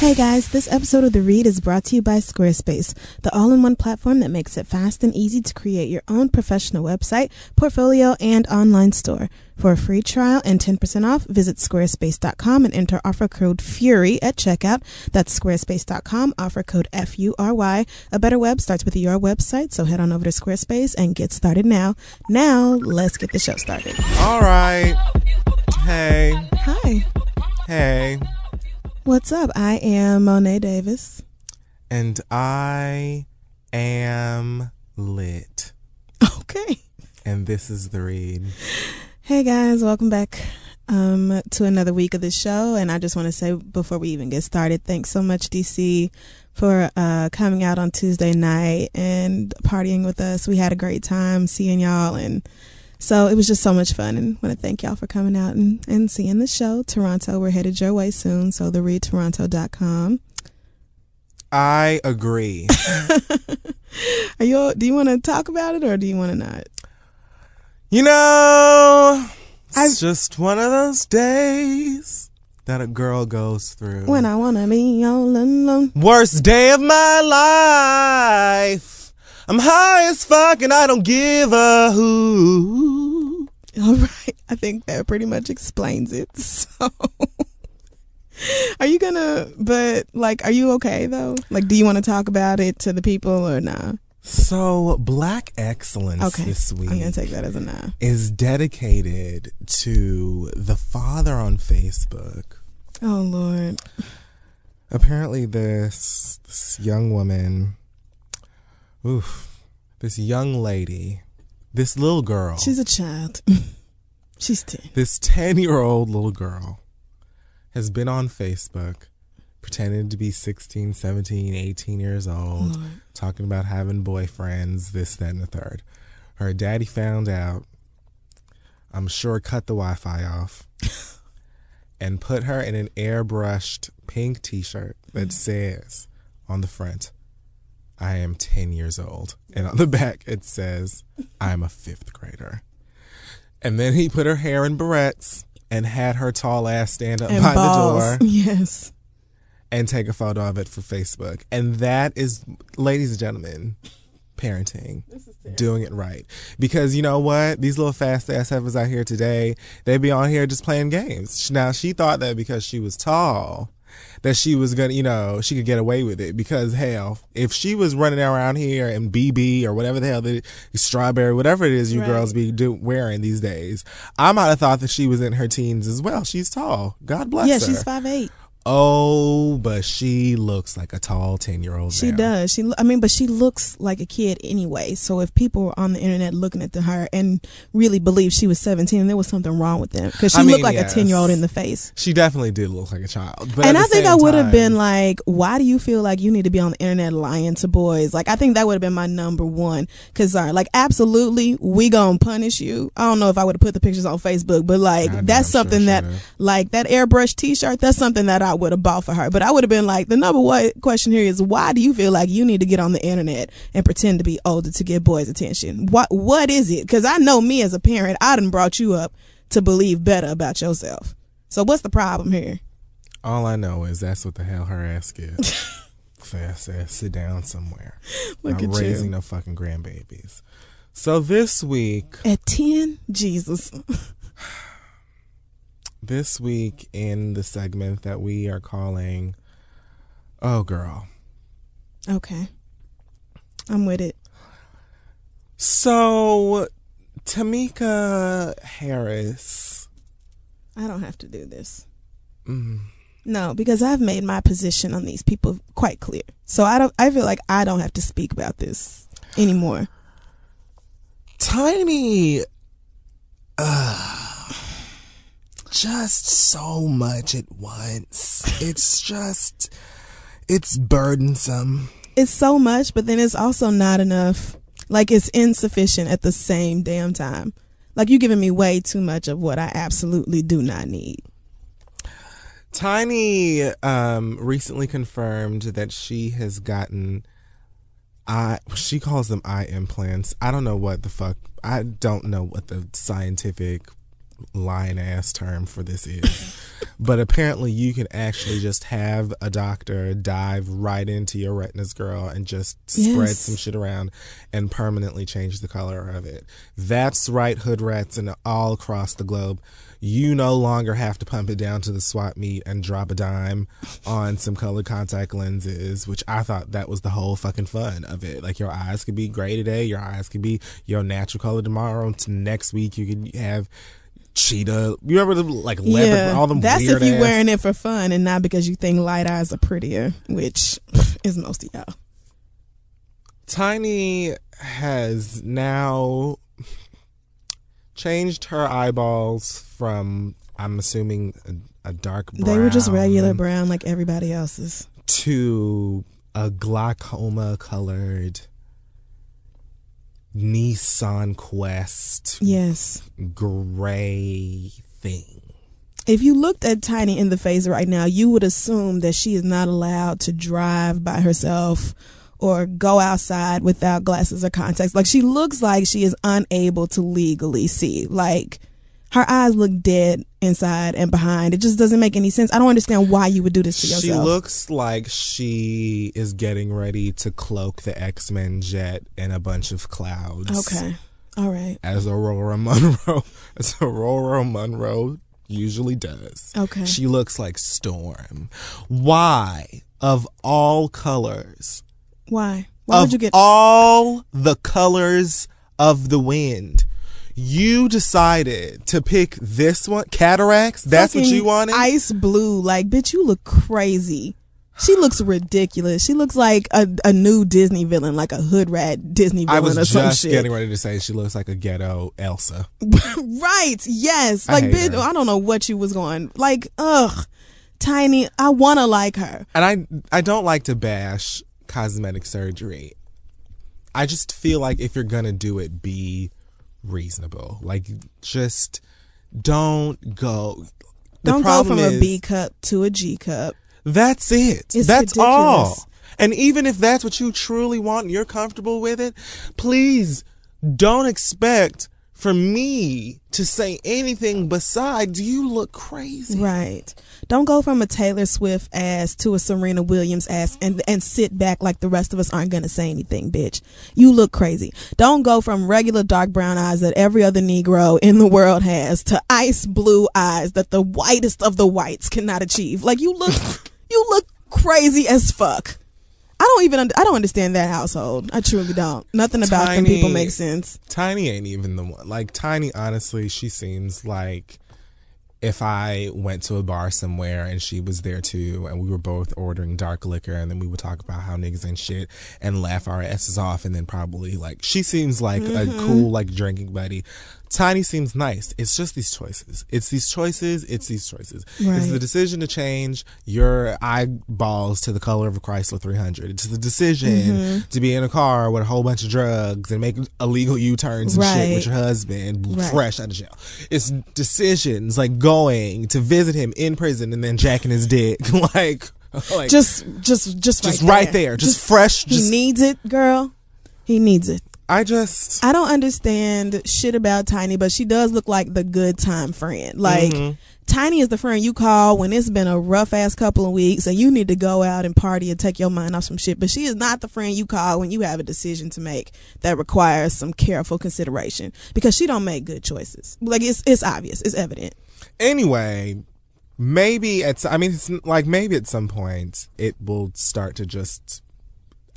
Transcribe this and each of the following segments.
Hey guys, this episode of The Read is brought to you by Squarespace, the all in one platform that makes it fast and easy to create your own professional website, portfolio, and online store. For a free trial and 10% off, visit squarespace.com and enter offer code FURY at checkout. That's squarespace.com, offer code F U R Y. A better web starts with your website, so head on over to Squarespace and get started now. Now, let's get the show started. All right. Hey. Hi. Hey. What's up? I am Monet Davis. And I am lit. Okay. And this is the read. Hey guys, welcome back um, to another week of the show. And I just want to say before we even get started, thanks so much, DC, for uh, coming out on Tuesday night and partying with us. We had a great time seeing y'all and so it was just so much fun and want to thank y'all for coming out and, and seeing the show. Toronto, we're headed your way soon. So the readtoronto.com. I agree. Are you do you want to talk about it or do you want to not? You know, it's just one of those days that a girl goes through. When I want to be all alone. Worst day of my life. I'm high as fuck and I don't give a who. All right. I think that pretty much explains it. So Are you gonna but like are you okay though? Like do you want to talk about it to the people or nah? So Black Excellence Okay. this week I'm gonna take that as a nah. is dedicated to the father on Facebook. Oh Lord. Apparently this this young woman oof this young lady this little girl She's a child. She's ten. this 10 year old little girl has been on Facebook pretending to be 16, 17, 18 years old, Lord. talking about having boyfriends, this, that, and the third. Her daddy found out, I'm sure cut the Wi Fi off, and put her in an airbrushed pink t shirt that says on the front, I am 10 years old. And on the back, it says, I'm a fifth grader. And then he put her hair in barrettes and had her tall ass stand up And by balls. the door Yes. and take a photo of it for Facebook. And that is, ladies and gentlemen, parenting. Doing it right. Because you know what? These little fast ass heifers out here today—they'd be on here just playing games. Now, she thought that because she was tall, that she was gonna, you know, she could get away with it. Because hell, if she was running around here in BB or whatever the hell, the strawberry, whatever it is you Right. girls be do, wearing these days, I might have thought that she was in her teens as well. She's tall. God bless Yeah, her. Yeah, she's five eight. Oh, but she looks like a tall 10 year old. She does. She, I mean, but she looks like a kid anyway. So if people were on the internet looking at the, her and really believed she was 17, there was something wrong with them because she I mean, looked like yes. a 10 year old in the face. She definitely did look like a child. But and I think I would have been like, why do you feel like you need to be on the internet lying to boys? Like, I think that would have been my number one concern. Uh, like, absolutely, we gonna punish you. I don't know if I would have put the pictures on Facebook, but like, I that's damn sure something that, should've. like, that airbrush t shirt, that's something that I would have bought for her. But I would have been like, the number one question here is, why do you feel like you need to get on the internet and pretend to be older to get boys' attention? What, what is it? Because I know me as a parent, I done brought you up to believe better about yourself. So what's the problem here? All I know is that's what the hell her ass is. Fast ass, sit down somewhere. Look Not at you. raising no fucking grandbabies. So this week, At 10? Jesus. this week in the segment that we are calling Oh Girl. Okay. I'm with it. So Tameka Harris. I don't have to do this. No, because I've made my position on these people quite clear. So I don't. I feel like I don't have to speak about this anymore. Tiny, uh, just so much at once. It's just, it's burdensome. It's so much, but then it's also not enough. Like it's insufficient at the same damn time. Like you're giving me way too much of what I absolutely do not need. Tiny um, recently confirmed that she has gotten I She calls them eye implants. I don't know what the fuck. I don't know what the scientific lying ass term for this is. but apparently, you can actually just have a doctor dive right into your retinas, girl, and just spread some shit around and permanently change the color of it. That's right, hood rats, and all across the globe. You no longer have to pump it down to the swap meet and drop a dime on some colored contact lenses, which I thought that was the whole fucking fun of it. Like your eyes could be gray today, your eyes could be your natural color tomorrow. To next week, you could have cheetah. You remember the like leopard, yeah, all them that's if you ass- wearing it for fun and not because you think light eyes are prettier, which is most of y'all. Tiny has now changed her eyeballs from, I'm assuming, a, a dark brown. They were just regular brown like everybody else's. To a glaucoma colored Nissan Quest Yes. gray thing. If you looked at Tiny in the face right now, you would assume that she is not allowed to drive by herself or go outside without glasses or contacts. Like she looks like she is unable to legally see. Like her eyes look dead inside and behind. It just doesn't make any sense. I don't understand why you would do this to yourself. She looks like she is getting ready to cloak the X Men jet in a bunch of clouds. okay. All right. as Ororo Munroe, as Ororo Munroe usually does. Okay. She looks like Storm. Why, of all colors, Why? Why would you get all the colors of the wind, you decided to pick this one? Cataracts? That's what you wanted? Ice blue. Like, bitch, you look crazy. She looks ridiculous. She looks like a, a new Disney villain, like a hood rat Disney I villain was or some just shit. getting ready to say she looks like a ghetto Elsa. right. Yes. I Like, bitch, her. I don't know what you was going. Like, ugh. Tiny, I want to like her. and I I don't like to bash cosmetic surgery. I just feel like if you're gonna do it, be reasonable. Like just don't go. The Don't go from a is, B cup to a G cup. That's it. It's that's all. And even if that's what you truly want and you're comfortable with it, please don't expect for me to say anything besides you look crazy. Right. Don't go from a Taylor Swift ass to a Serena Williams ass and and sit back like the rest of us aren't gonna say anything, bitch. You look crazy. Don't go from regular dark brown eyes that every other Negro in the world has to ice blue eyes that the whitest of the whites cannot achieve. Like you look you look crazy as fuck. I don't even I don't understand that household. I truly don't. Nothing about them people makes sense. Tiny ain't even the one. Like Tiny, honestly, she seems like if I went to a bar somewhere and she was there too, and we were both ordering dark liquor, and then we would talk about how niggas and shit and laugh our asses off, and then probably like she seems like a mm-hmm. cool like drinking buddy. Tiny seems nice. It's just these choices. It's these choices. It's these choices. It's the decision to change your eyeballs to the color of a Chrysler 300. It's the decision Mm-hmm. to be in a car with a whole bunch of drugs and make illegal U-turns and shit with your husband Right. fresh out of jail. It's decisions like going to visit him in prison and then jacking his dick. like, like Just just just Just right right there. there. Just fresh, He needs it, girl. He needs it. I just I don't understand shit about Tiny, but she does look like the good time friend. Like Mm-hmm. Tiny is the friend you call when it's been a rough ass couple of weeks and you need to go out and party and take your mind off some shit. But she is not the friend you call when you have a decision to make that requires some careful consideration because she don't make good choices. Like it's it's obvious, it's evident. anyway, maybe at I mean, it's like maybe at some point it will start to just.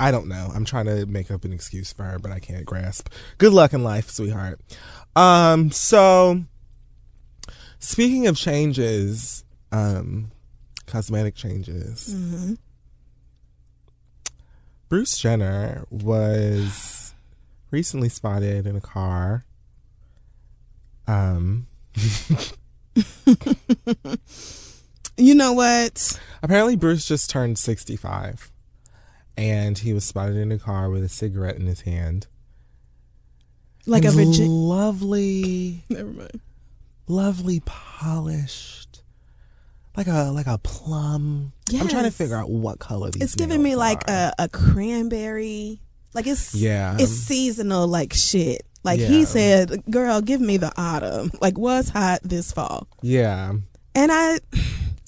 I don't know. I'm trying to make up an excuse for her, but I can't grasp. Good luck in life, sweetheart. Um, so speaking of changes, um, cosmetic changes. Mm-hmm. Bruce Jenner was recently spotted in a car. Um, You know what? apparently, Bruce just turned 65 and he was spotted in a car with a cigarette in his hand. Like a And Virginia. lovely, Never mind. lovely, polished, like a like a plum. I'm trying to figure out what color these. It's giving me like are. a, a cranberry. Like it's Yeah. it's seasonal like shit. Like Yeah. he said, "Girl, give me the autumn. Like what's hot this fall?" yeah, And I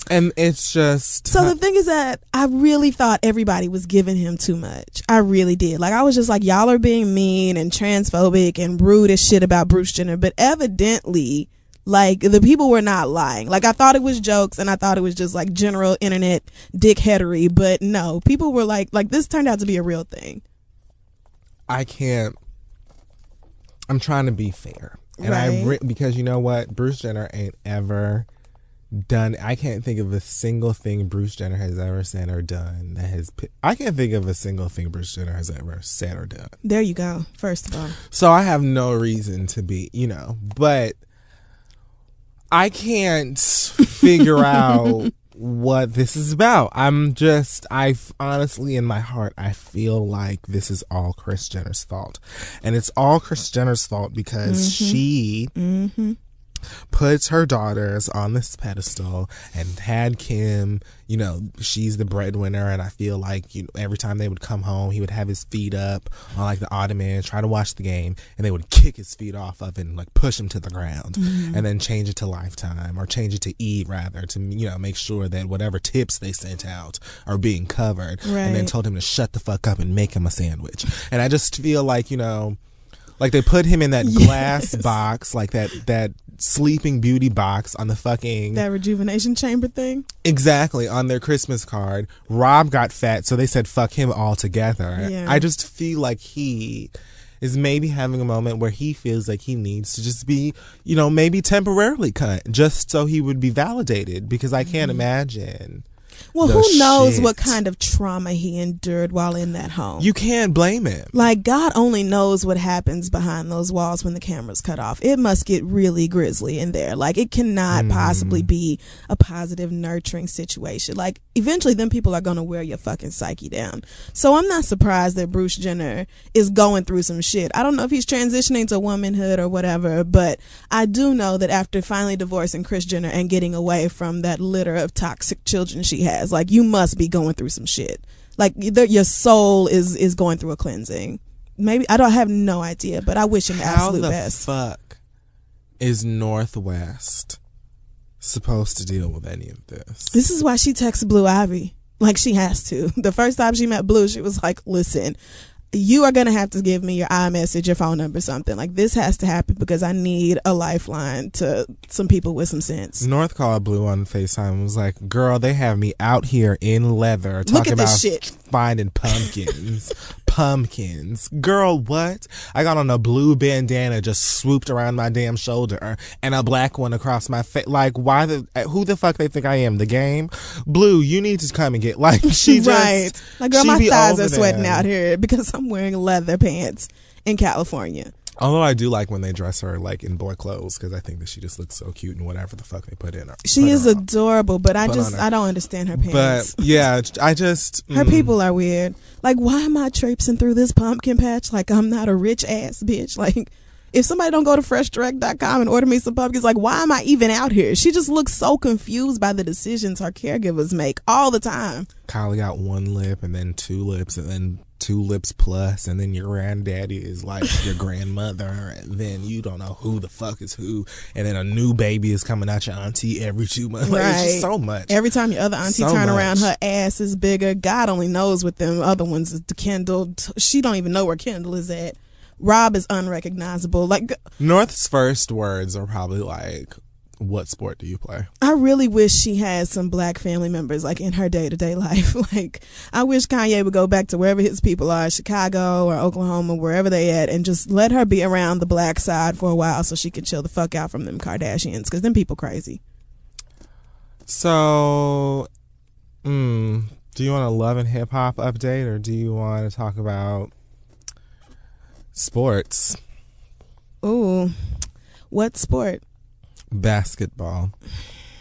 and it's just so the thing is that I really thought everybody was giving him too much. I really did. Like I was just like, y'all are being mean and transphobic and rude as shit about Bruce Jenner. But evidently, like the people were not lying. Like I thought it was jokes and I thought it was just like general internet dickheadery. But no, people were like, like this turned out to be a real thing. I can't. I'm trying to be fair, and I re- because you know what, Bruce Jenner ain't ever done. I can't think of a single thing Bruce Jenner has ever said or done that has. I can't think of a single thing Bruce Jenner has ever said or done. There you go. First of all, So I have no reason to be, you know, but I can't figure out what this is about. I'm just, I honestly, in my heart, I feel like this is all Kris Jenner's fault. And it's all Kris Jenner's fault because mm-hmm. she mm-hmm. Puts her daughters on this pedestal and had Kim, you know, she's the breadwinner. And I feel like, you know, every time they would come home, he would have his feet up on like the ottoman, try to watch the game, and they would kick his feet off of it and like push him to the ground mm-hmm. and then change it to Lifetime or change it to E rather to, you know, make sure that whatever tips they sent out are being covered. And then told him to shut the fuck up and make him a sandwich. And I just feel like, you know, like they put him in that glass box, like that that sleeping beauty box on the fucking that rejuvenation chamber thing. exactly on their Christmas card. Rob got fat, so they said fuck him altogether. Yeah. I just feel like he is maybe having a moment where he feels like he needs to just be, you know, maybe temporarily cut just so he would be validated because I can't Mm-hmm. imagine. Well, who knows shit. what kind of trauma he endured while in that home? You can't blame him. Like God only knows what happens behind those walls when the camera's cut off. It must get really grisly in there. Like it cannot mm-hmm. possibly be a positive, nurturing situation. Like eventually, then people are gonna wear your fucking psyche down. So I'm not surprised that Bruce Jenner is going through some shit. I don't know if he's transitioning to womanhood or whatever, but I do know that after finally divorcing Kris Jenner and getting away from that litter of toxic children she has, like you must be going through some shit. Like your soul is is going through a cleansing. Maybe I don't I have no idea, but I wish him the How absolute the best. fuck is North West supposed to deal with any of this? This is why she texts Blue Ivy. Like she has to. The first time she met Blue, she was like, "Listen, you are gonna have to give me your iMessage, your phone number, something. Like this has to happen because I need a lifeline to some people with some sense." North called Blue on FaceTime and was like, Girl, they have me out here in leather talking about shit. finding pumpkins. pumpkins. Girl, what? I got on a blue bandana just swooped around my damn shoulder and a black one across my face. Like, why the, who the fuck they think I am? The game? Blue, you need to come and get, like, she just. right. Like girl, my thighs are sweating there. out here because I'm wearing leather pants in California. Although I do like when they dress her like in boy clothes because I think that she just looks so cute and whatever the fuck they put in her. She is her adorable, but I Put just. I don't understand her parents. But yeah, I just Her mm, people are weird. Like, why am I traipsing through this pumpkin patch like I'm not a rich ass bitch? Like, if somebody don't go to freshdirect.com and order me some pumpkins, like, why am I even out here? She just looks so confused by the decisions her caregivers make all the time. Kylie got one lip and then two lips and then two lips plus and then your granddaddy is like your grandmother and then you don't know who the fuck is who and then a new baby is coming out your auntie every two months. Like, it's just so much. Every time your other auntie So turn around, her ass is bigger. God only knows what them other ones is. Kendall, she don't even know where Kendall is at. Rob is unrecognizable. Like, North's first words are probably like, "What sport do you play?" I really wish she had some black family members like in her day to day life. like I wish Kanye would go back to wherever his people are, Chicago or Oklahoma, wherever they at, and just let her be around the black side for a while so she can chill the fuck out from them Kardashians because them people crazy. So Mm, do you want a love and hip hop update or do you want to talk about sports? Ooh, what sport? Basketball.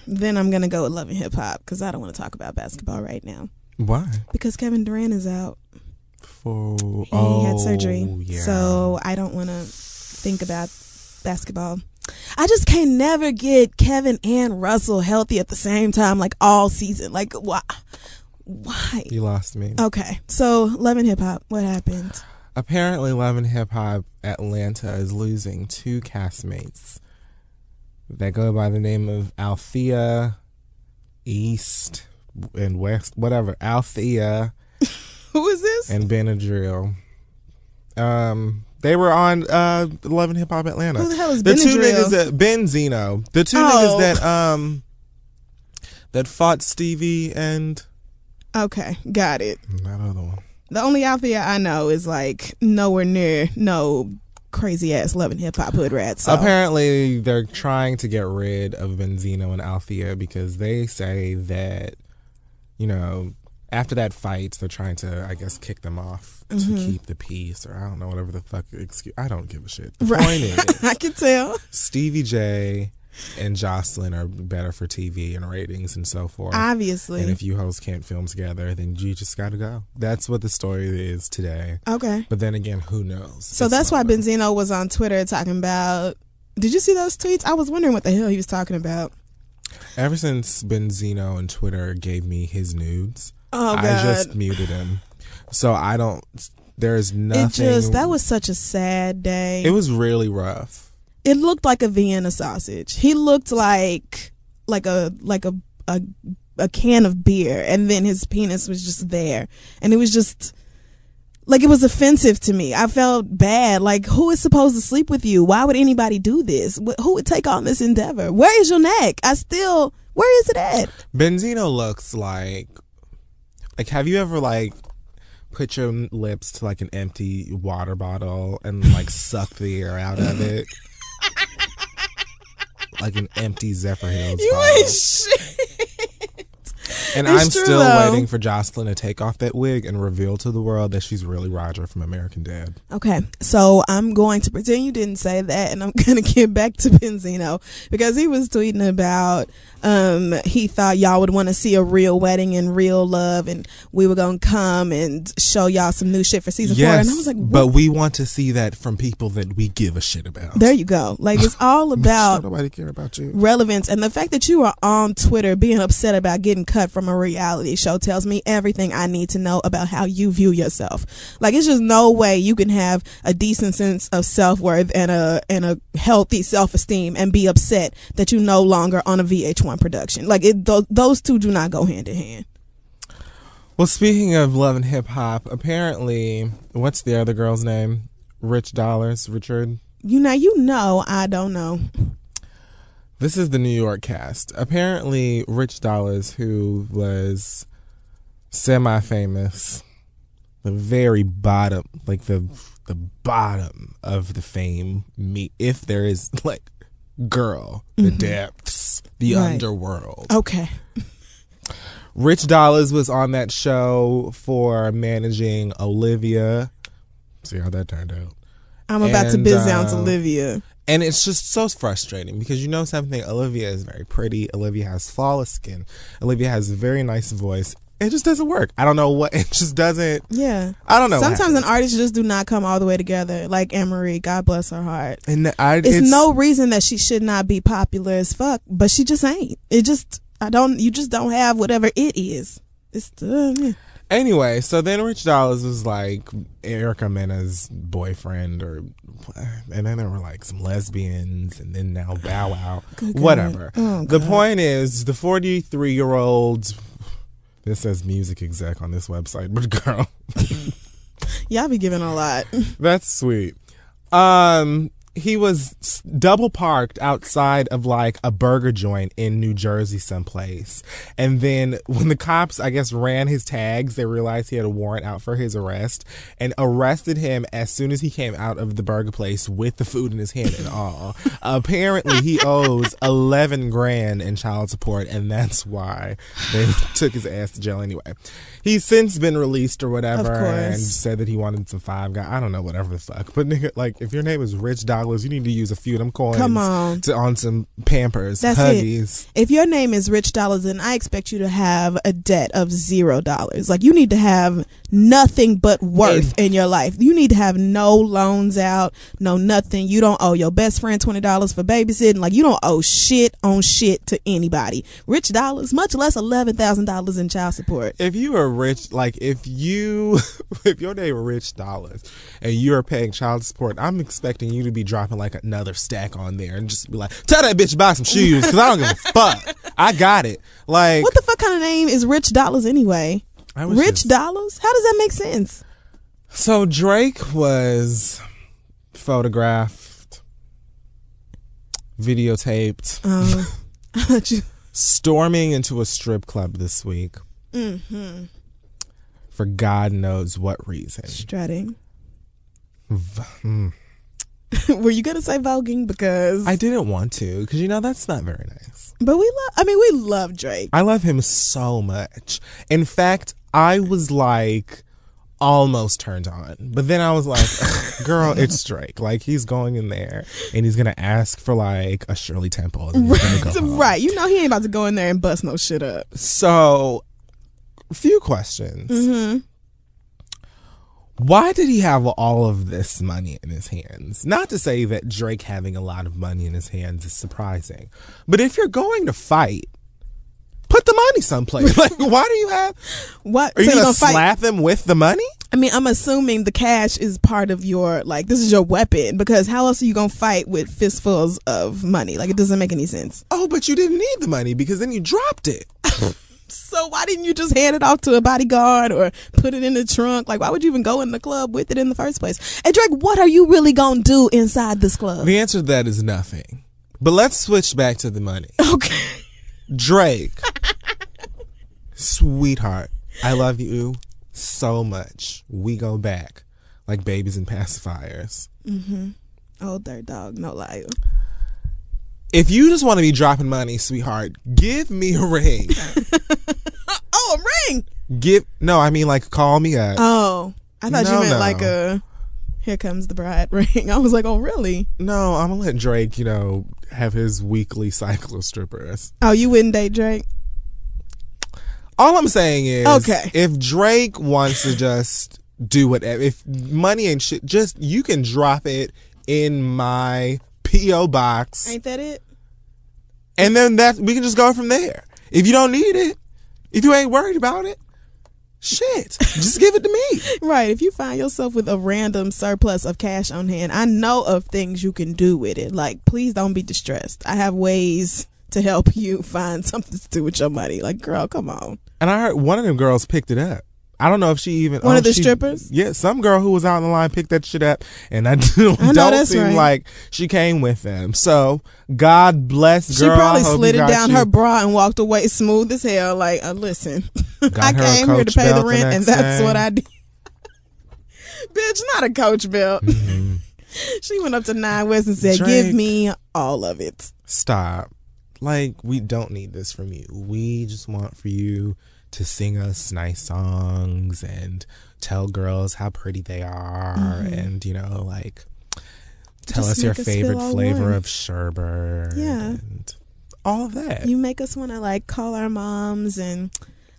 Then I'm gonna go with love and hip hop because I don't want to talk about basketball right now Why? because Kevin Durant is out. For He oh, had surgery, Yeah. so I don't want to think about basketball. I just can never get Kevin and Russell healthy at the same time, like all season. Like why? Why? you lost me. Okay, so love and hip hop. What happened? Apparently, Love and Hip Hop Atlanta is losing two castmates that go by the name of Althea East and West, whatever. Althea Who is this? and Benadryl. Um, they were on uh Love and Hip Hop Atlanta. Who the hell is the two Benadryl? niggas that Benzino, the two Oh. niggas that um that fought Stevie and okay, got it. that other one. The only Althea I know is like nowhere near no crazy ass loving hip hop hood rats. So. Apparently, they're trying to get rid of Benzino and Althea because they say that, you know, after that fight, they're trying to, I guess, kick them off to mm-hmm. keep the peace, or I don't know, whatever the fuck excuse. I don't give a shit. The Right. point is, I can tell. Stevie J and Joseline are better for TV and ratings and so forth. Obviously. and if you hosts can't film together, then you just got to go. That's what the story is today. okay. But then again, who knows? So It's that's why known. Benzino was on Twitter talking about. Did you see those tweets? I was wondering what the hell he was talking about. Ever since Benzino and Twitter gave me his nudes, Oh, I just muted him. So I don't. There's nothing. It just that was such a sad day. It was really rough. It looked like a Vienna sausage. He looked like like a like a a a can of beer, and then his penis was just there, and it was just like it was offensive to me. I felt bad. Like who is supposed to sleep with you? Why would anybody do this? Who would take on this endeavor? Where is your neck? I still. Where is it at? Benzino looks like. Like, have you ever like put your lips to like an empty water bottle and like suck the air out of it? like an empty Zephyrhills You bottle. ain't shit. And It's I'm true, still though. waiting for Joseline to take off that wig and reveal to the world that she's really Roger from American Dad. Okay, so I'm going to pretend you didn't say that, and I'm going to get back to Benzino because he was tweeting about um, he thought y'all would want to see a real wedding and real love, and we were going to come and show y'all some new shit for season four. And I was like, but we want to see that from people that we give a shit about. there you go. Like it's all about nobody care about you. relevance and the fact that you are on Twitter being upset about getting cut from a reality show tells me everything I need to know about how you view yourself. Like it's just no way you can have a decent sense of self-worth and a and a healthy self-esteem and be upset that you no longer on a VH1 production. Like it those, those two do not go hand in hand. Well, speaking of love and hip hop, apparently, what's the other girl's name? Rich Dollaz, Richard. You know, you know I don't know. This is the New York cast. Apparently, Rich Dollaz, who was semi famous, the very bottom, like the the bottom of the fame, me if there is like girl, the depths, the Mm-hmm. Right. underworld. Okay. Rich Dollaz was on that show for managing Olivia. See how that turned out. I'm about to And, biz down to uh, Olivia. And it's just so frustrating because you know something. Olivia is very pretty. Olivia has flawless skin. Olivia has a very nice voice. It just doesn't work. I don't know what. It just doesn't. Yeah. I don't know. Sometimes an artist just do not come all the way together. Like Anne Marie, God bless her heart. and I, it's, it's, no reason that she should not be popular as fuck, but she just ain't. It just I don't you just don't have whatever it is. It's uh, yeah. Anyway, so then Rich Dollaz was like Erica Mena's boyfriend, or and then there were like some lesbians, and then now Bow Wow, Good whatever. Oh, the point is, the forty-three-year-old. This says music exec on this website, but girl, y'all be giving a lot. that's sweet. Um, he was double parked outside of like a burger joint in New Jersey someplace. And then when the cops, I guess, ran his tags, they realized he had a warrant out for his arrest and arrested him as soon as he came out of the burger place with the food in his hand and all. Apparently, he owes 11 grand in child support, and that's why they took his ass to jail anyway. He's since been released or whatever and said that he wanted some five guy. I don't know, whatever the fuck. But nigga, like, if your name is Rich Dollaz, you need to use a few of them coins. Come on. To, on some Pampers, That's Huggies. it. If your name is Rich Dollaz, then I expect you to have a debt of zero dollars. Like you need to have nothing but worth in your life. You need to have no loans out, no nothing. You don't owe your best friend twenty dollars for babysitting. Like you don't owe shit on shit to anybody. Rich dollars, much less eleven thousand dollars in child support. If you are rich, like if you, if your name Rich Dollaz and you're paying child support, I'm expecting you to be dropping like another stack on there and just be like, tell that bitch to buy some shoes because I don't give a fuck. I got it. Like, What the fuck kind of name is Rich Dollaz anyway? Rich just- Dollars? How does that make sense? So Drake was photographed, videotaped, Um, you- storming into a strip club this week. Mm-hmm. For God knows what reason. strutting. Hmm. Were you gonna say voguing? Because I didn't want to, because you know that's not very nice. But we love. I mean, we love Drake. I love him so much. In fact, I was like almost turned on, but then I was like, "Girl, it's Drake. Like he's going in there and he's gonna ask for like a Shirley Temple, gonna go right. You know he ain't about to go in there and bust no shit up. So, few questions. Mm-hmm. Why did he have all of this money in his hands? Not to say that Drake having a lot of money in his hands is surprising, but if you're going to fight, put the money someplace. like, why do you have? What? Are you so you gonna, gonna slap him with the money? I mean, I'm assuming the cash is part of your like. This is your weapon because how else are you gonna fight with fistfuls of money? Like it doesn't make any sense. Oh, but you didn't need the money because then you dropped it. So why didn't you just hand it off to a bodyguard or put it in the trunk? Like why would you even go in the club with it in the first place? And Drake, what are you really gonna do inside this club? The answer to that is nothing. But let's switch back to the money. Okay. Drake, sweetheart, I love you so much. We go back like babies and pacifiers. Mm-hmm. Oh, dirt dog, no liar. If you just want to be dropping money, sweetheart, give me a ring. Oh, a ring. give no, I mean like call me up. Oh, I thought No, you meant no. like a "Here comes the bride" ring. I was like, "Oh, really? no, I'm gonna let Drake, you know, have his weekly cycle of strippers. Oh, you wouldn't date Drake? All I'm saying is, Okay. if Drake wants to just do whatever, if money and shit, just you can drop it in my PO box, Ain't that it? And then that we can just go from there. If you don't need it, if you ain't worried about it, shit, just give it to me. Right. If you find yourself with a random surplus of cash on hand, I know of things you can do with it. Like, please don't be distressed. I have ways to help you find something to do with your money. Like, girl, come on. And I heard one of them girls picked it up. I don't know if she even One oh, of the she- strippers? Yeah, some girl who was out on the line picked that shit up, and I don't, I know don't seem right. like she came with them. So God bless. She probably slid it down you- her bra and walked away smooth as hell. Like, uh, listen, I Got her a came here to pay the belt the rent, and that's day. what I did. Bitch, not a coach belt. Mm-hmm. she went up to Nine West and said, Drake. "Give me all of it." Stop. Like we don't need this from you. We just want for you to sing us nice songs and tell girls how pretty they are, and you know, like tell Mm-hmm. Just us your us favorite flavor of sherbet. Yeah. and all of that. You make us want to like call our moms and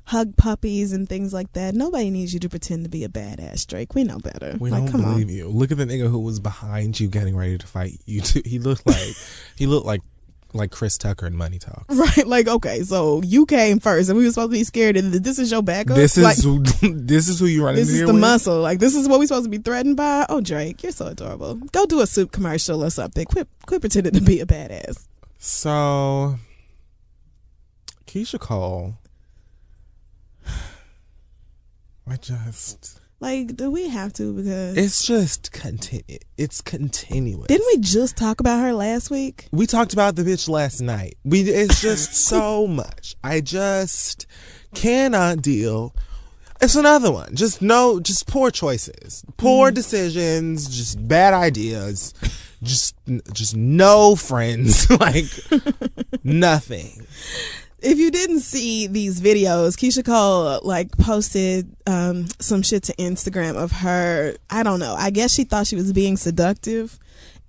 hug puppies and things like that. Nobody needs you to pretend to be a badass, Drake. We know better. We like, don't come believe on. you. Look at the nigga who was behind you, getting ready to fight you. Too. He looked like he looked like like Chris Tucker and Money Talk. Right, like okay, so you came first, and we were supposed to be scared. And this is your backup. This like, is who, this is who you running this is the with? muscle. Like this is what we're supposed to be threatened by. Oh, Drake, you're so adorable. Go do a soup commercial or something. Quit, quit pretending to be a badass. So, Keyshia Cole, I just Like, do we have to? Because It's just continue. It's continuous. didn't we just talk about her last week? We talked about the bitch last night. We it's just so much. I just cannot deal. It's another one. Just no, just poor choices, poor mm-hmm. decisions, just bad ideas, just just no friends, like nothing. If you didn't see these videos, Keyshia Cole like posted um, some shit to Instagram of her. I don't know. I guess she thought she was being seductive.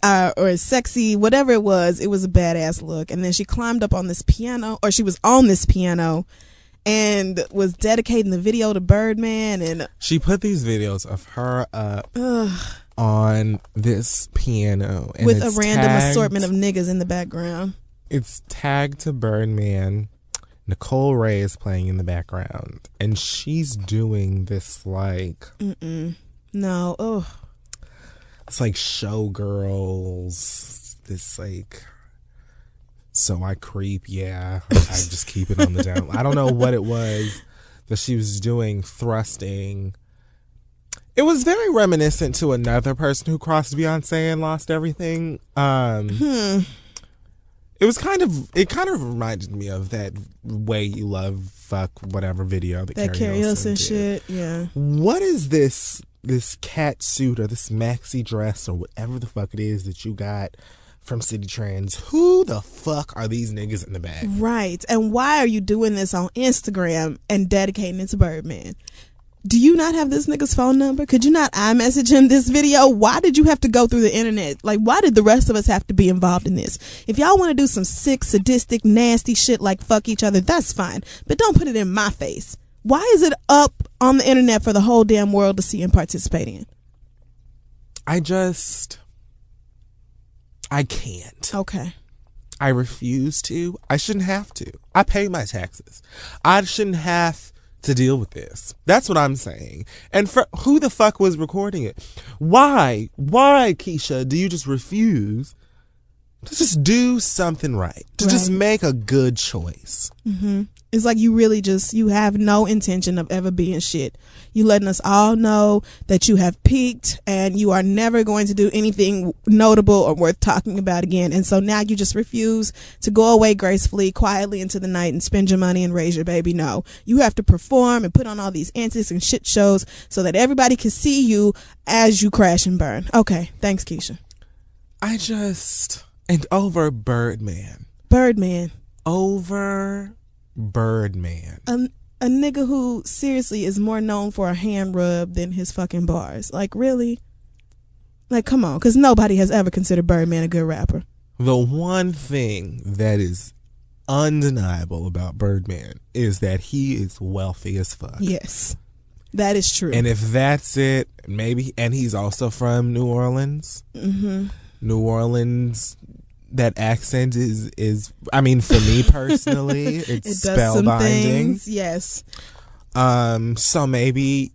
Uh, or sexy, whatever it was, it was a badass look. And then she climbed up on this piano, or she was on this piano, and was dedicating the video to Birdman. And She put these videos of her up on this piano and with a random tagged- assortment of niggas in the background. it's tagged to Birdman. Nicole Ray is playing in the background, and she's doing this like Mm-mm. No, oh, it's like showgirls. This like so I creep. Yeah, I just keep it on the down. I don't know what it was that she was doing, thrusting. It was very reminiscent to another person who crossed Beyonce and lost everything. Um, It was kind of. It kind of reminded me of that way you love fuck whatever video that, that Keri did. shit. Yeah. What is this this cat suit or this maxi dress or whatever the fuck it is that you got from Citi Trends? Who the fuck are these niggas in the back? Right. And why are you doing this on Instagram and dedicating it to Birdman? Do you not have this nigga's phone number? Could you not iMessage him this video? Why did you have to go through the internet? Like, why did the rest of us have to be involved in this? If y'all want to do some sick, sadistic, nasty shit like fuck each other, that's fine. But don't put it in my face. Why is it up on the internet for the whole damn world to see and participate in? I just I can't. Okay. I refuse to. I shouldn't have to. I pay my taxes. I shouldn't have to deal with this. That's what I'm saying. And for who the fuck was recording it? Why? Why, Keyshia, do you just refuse to just do something right? To just make a good choice? Mm-hmm. It's like you really just you have no intention of ever being shit. You letting us all know that you have peaked and you are never going to do anything notable or worth talking about again. And so now you just refuse to go away gracefully, quietly into the night and spend your money and raise your baby. No, you have to perform and put on all these antics and shit shows so that everybody can see you as you crash and burn. Okay, thanks, Keyshia. I just and over Birdman. Birdman. Over Birdman. a, a nigga who seriously is more known for a hand rub than his fucking bars. Like, really? Like, come on, because nobody has ever considered Birdman a good rapper. The one thing that is undeniable about Birdman is that he is wealthy as fuck. Yes, that is true. And if that's it, maybe, and he's also from New Orleans. Mm-hmm. New Orleans, that accent is is. I mean, for me personally, it's it spellbinding. things. Yes. Um, so maybe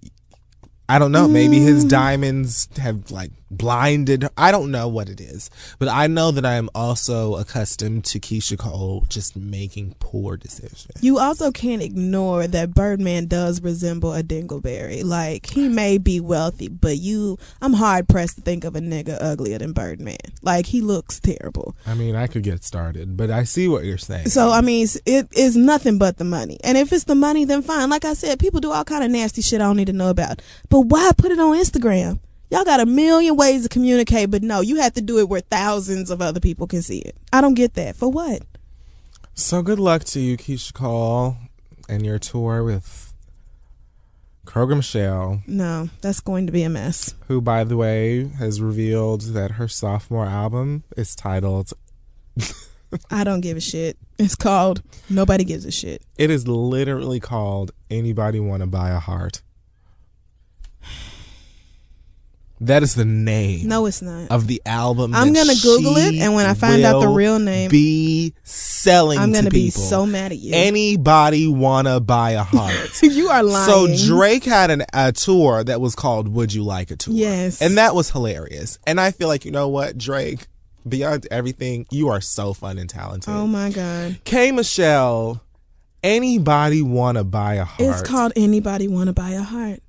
I don't know. Maybe Mm. his diamonds have like blinded. I don't know what it is, but I know that I am also accustomed to Keyshia Cole just making poor decisions. You also can't ignore that Birdman does resemble a dingleberry. Like, he may be wealthy, but you, I'm hard pressed to think of a nigga uglier than Birdman. Like, he looks terrible. I mean, I could get started, but I see what you're saying. So I mean, it is nothing but the money. And if it's the money, then fine. Like I said, people do all kind of nasty shit I don't need to know about. But why put it on Instagram? Y'all got a million ways to communicate, but no, you have to do it where thousands of other people can see it. I don't get that. For what? So good luck to you, Keyshia Cole, and your tour with Kroger Michelle, No, that's going to be a mess. who, by the way, has revealed that her sophomore album is titled. I don't give a shit. It's called Nobody Gives a Shit. It is literally called "Anybody Want to Buy a Heart." That is the name. No, it's not. of the album. I'm that gonna Google it, and when I find out the real name, be selling. I'm to gonna be people. so mad at you. Anybody wanna buy a heart? you are lying. so Drake had an, a tour that was called "Would You Like a Tour?" Yes. and that was hilarious. And I feel like you know what, Drake, beyond everything, you are so fun and talented. Oh my god. K Michelle, anybody wanna buy a heart? It's called Anybody Want to Buy a Heart.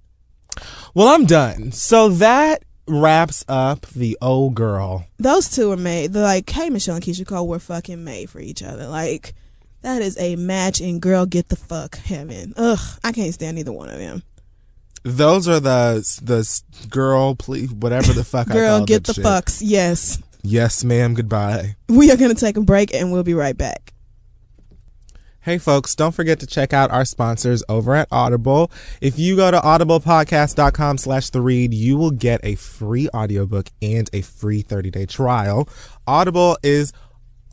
Well, I'm done. So that wraps up the old girl. Those two are made. They're like, K Michelle and Keyshia Cole were fucking made for each other. Like, that is a match in girl get the fuck heaven. Ugh, I can't stand either one of them. Those are the the girl, please, whatever the fuck. I Girl get the shit. fucks. Yes. Yes, ma'am. Goodbye. We are going to take a break and we'll be right back. Hey folks, don't forget to check out our sponsors over at Audible. If you go to audiblepodcast.com slash the read, you will get a free audiobook and a free 30-day trial. Audible is,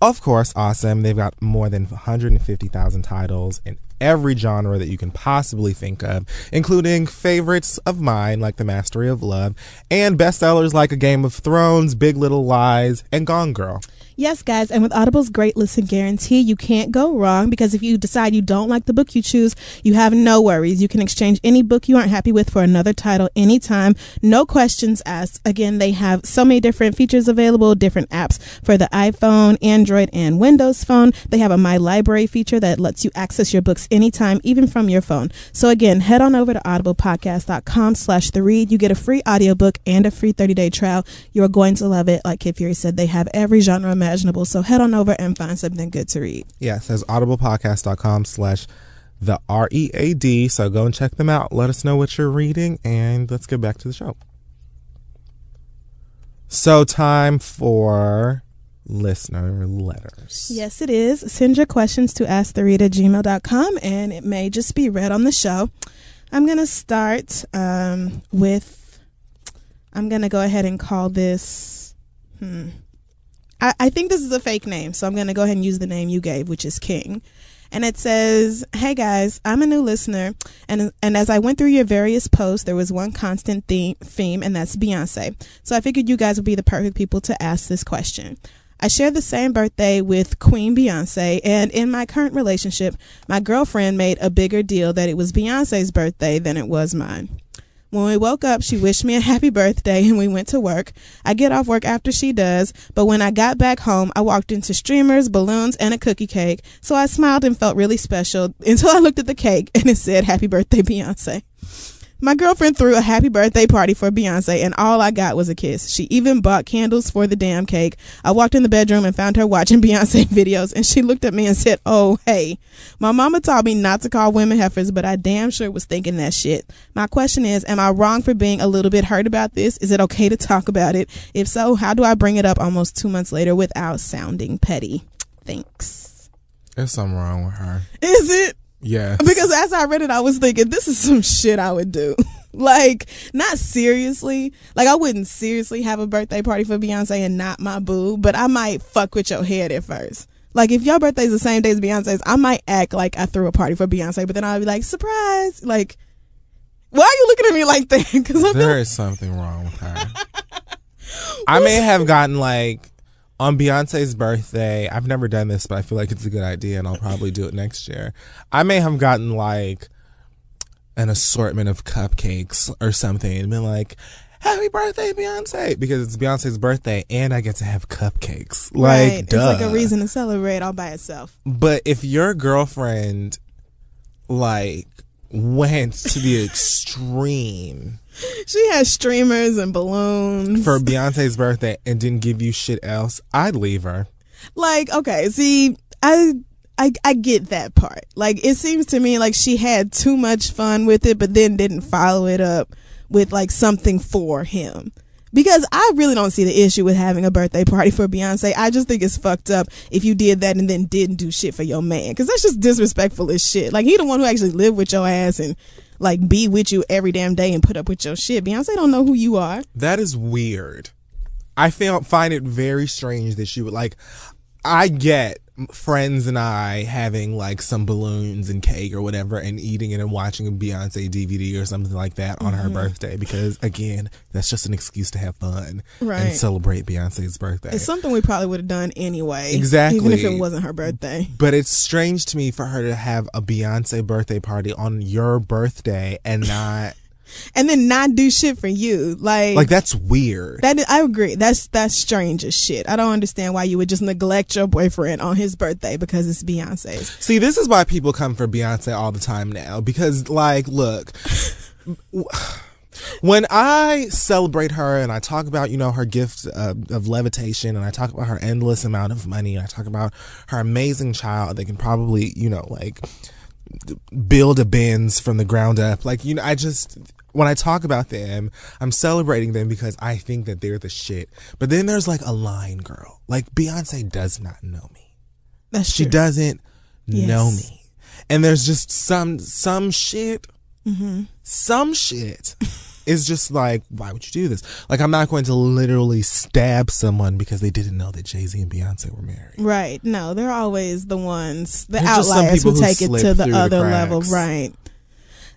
of course, awesome. They've got more than 150,000 titles in every genre that you can possibly think of, including favorites of mine like The Mastery of Love and bestsellers like A Game of Thrones, Big Little Lies, and Gone Girl. Yes, guys, and with Audible's great listen guarantee, you can't go wrong because if you decide you don't like the book you choose, you have no worries. You can exchange any book you aren't happy with for another title anytime, no questions asked. Again, they have so many different features available, different apps for the iPhone, Android, and Windows phone. They have a My Library feature that lets you access your books anytime, even from your phone. So again, head on over to audiblepodcast.com slash the read. You get a free audiobook and a free 30-day trial. You're going to love it. Like Kid Fury said, they have every genre imaginable. So head on over and find something good to read. Yeah, it says audiblepodcast.com slash the R-E-A-D. So go and check them out. Let us know what you're reading and let's get back to the show. So time for listener letters. Yes, it is. Send your questions to asktheread at gmail.com and it may just be read on the show. I'm going to start um, with, I'm going to go ahead and call this, hmm. I, I think this is a fake name, so I'm going to go ahead and use the name you gave, which is King. And it says, Hey guys, I'm a new listener, and and as I went through your various posts, there was one constant theme, theme, and that's Beyonce. So I figured you guys would be the perfect people to ask this question. I share the same birthday with Queen Beyonce, and in my current relationship, my girlfriend made a bigger deal that it was Beyonce's birthday than it was mine. When we woke up, she wished me a happy birthday and we went to work. I get off work after she does, but when I got back home, I walked into streamers, balloons, and a cookie cake. So I smiled and felt really special until I looked at the cake and it said, Happy birthday, Beyonce. My girlfriend threw a happy birthday party for Beyonce, and all I got was a kiss. She even bought candles for the damn cake. I walked in the bedroom and found her watching Beyonce videos, and she looked at me and said, Oh, hey. My mama taught me not to call women heifers, but I damn sure was thinking that shit. My question is, am I wrong for being a little bit hurt about this? Is it okay to talk about it? If so, how do I bring it up almost two months later without sounding petty? Thanks. There's something wrong with her. Is it? Yes. Because as I read it, I was thinking, this is some shit I would do. like, not seriously. Like, I wouldn't seriously have a birthday party for Beyonce and not my boo, but I might fuck with your head at first. Like, if your birthday's the same day as Beyonce's, I might act like I threw a party for Beyonce, but then I'll be like, surprise. Like, why are you looking at me like that? Because There is something wrong with her. I may have gotten like on Beyonce's birthday. I've never done this, but I feel like it's a good idea, and I'll probably do it next year. I may have gotten like an assortment of cupcakes or something, and been like, "Happy birthday, Beyonce!" because it's Beyonce's birthday, and I get to have cupcakes. Like, right. duh. It's like a reason to celebrate all by itself. But if your girlfriend like went to the extreme She has streamers and balloons. for Beyonce's birthday and didn't give you shit else, I'd leave her. like okay see i I, I get that part. Like, it seems to me like she had too much fun with it, but then didn't follow it up with like something for him. Because I really don't see the issue with having a birthday party for Beyonce. I just think it's fucked up if you did that and then didn't do shit for your man. Cause that's just disrespectful as shit. Like, he the one who actually lived with your ass and like be with you every damn day and put up with your shit. Beyonce don't know who you are. That is weird. I feel, find it very strange that she would like. I get friends and I having like some balloons and cake or whatever and eating it and watching a Beyonce DVD or something like that on Mm-hmm. her birthday because again, that's just an excuse to have fun Right. and celebrate Beyonce's birthday. It's something we probably would have done anyway. Exactly. Even if it wasn't her birthday. but it's strange to me for her to have a Beyonce birthday party on your birthday and not And then not do shit for you. Like, like that's weird. That is, I agree. That's that's strange as shit. I don't understand why you would just neglect your boyfriend on his birthday because it's Beyonce's. See, this is why people come for Beyonce all the time now because, like, look, when I celebrate her and I talk about, you know, her gift uh, of levitation and I talk about her endless amount of money and I talk about her amazing child that can probably, you know, like build a Benz from the ground up. Like, you know, I just, when I talk about them, I'm celebrating them because I think that they're the shit. But then there's like a line girl. Like Beyonce does not know me. That's true. She doesn't Yes. know me. And there's just some some shit. Mm-hmm. Some shit is just like, why would you do this? Like, I'm not going to literally stab someone because they didn't know that Jay Z and Beyonce were married. Right. No, they're always the ones, the There's outliers who take it to the through the other level. Right.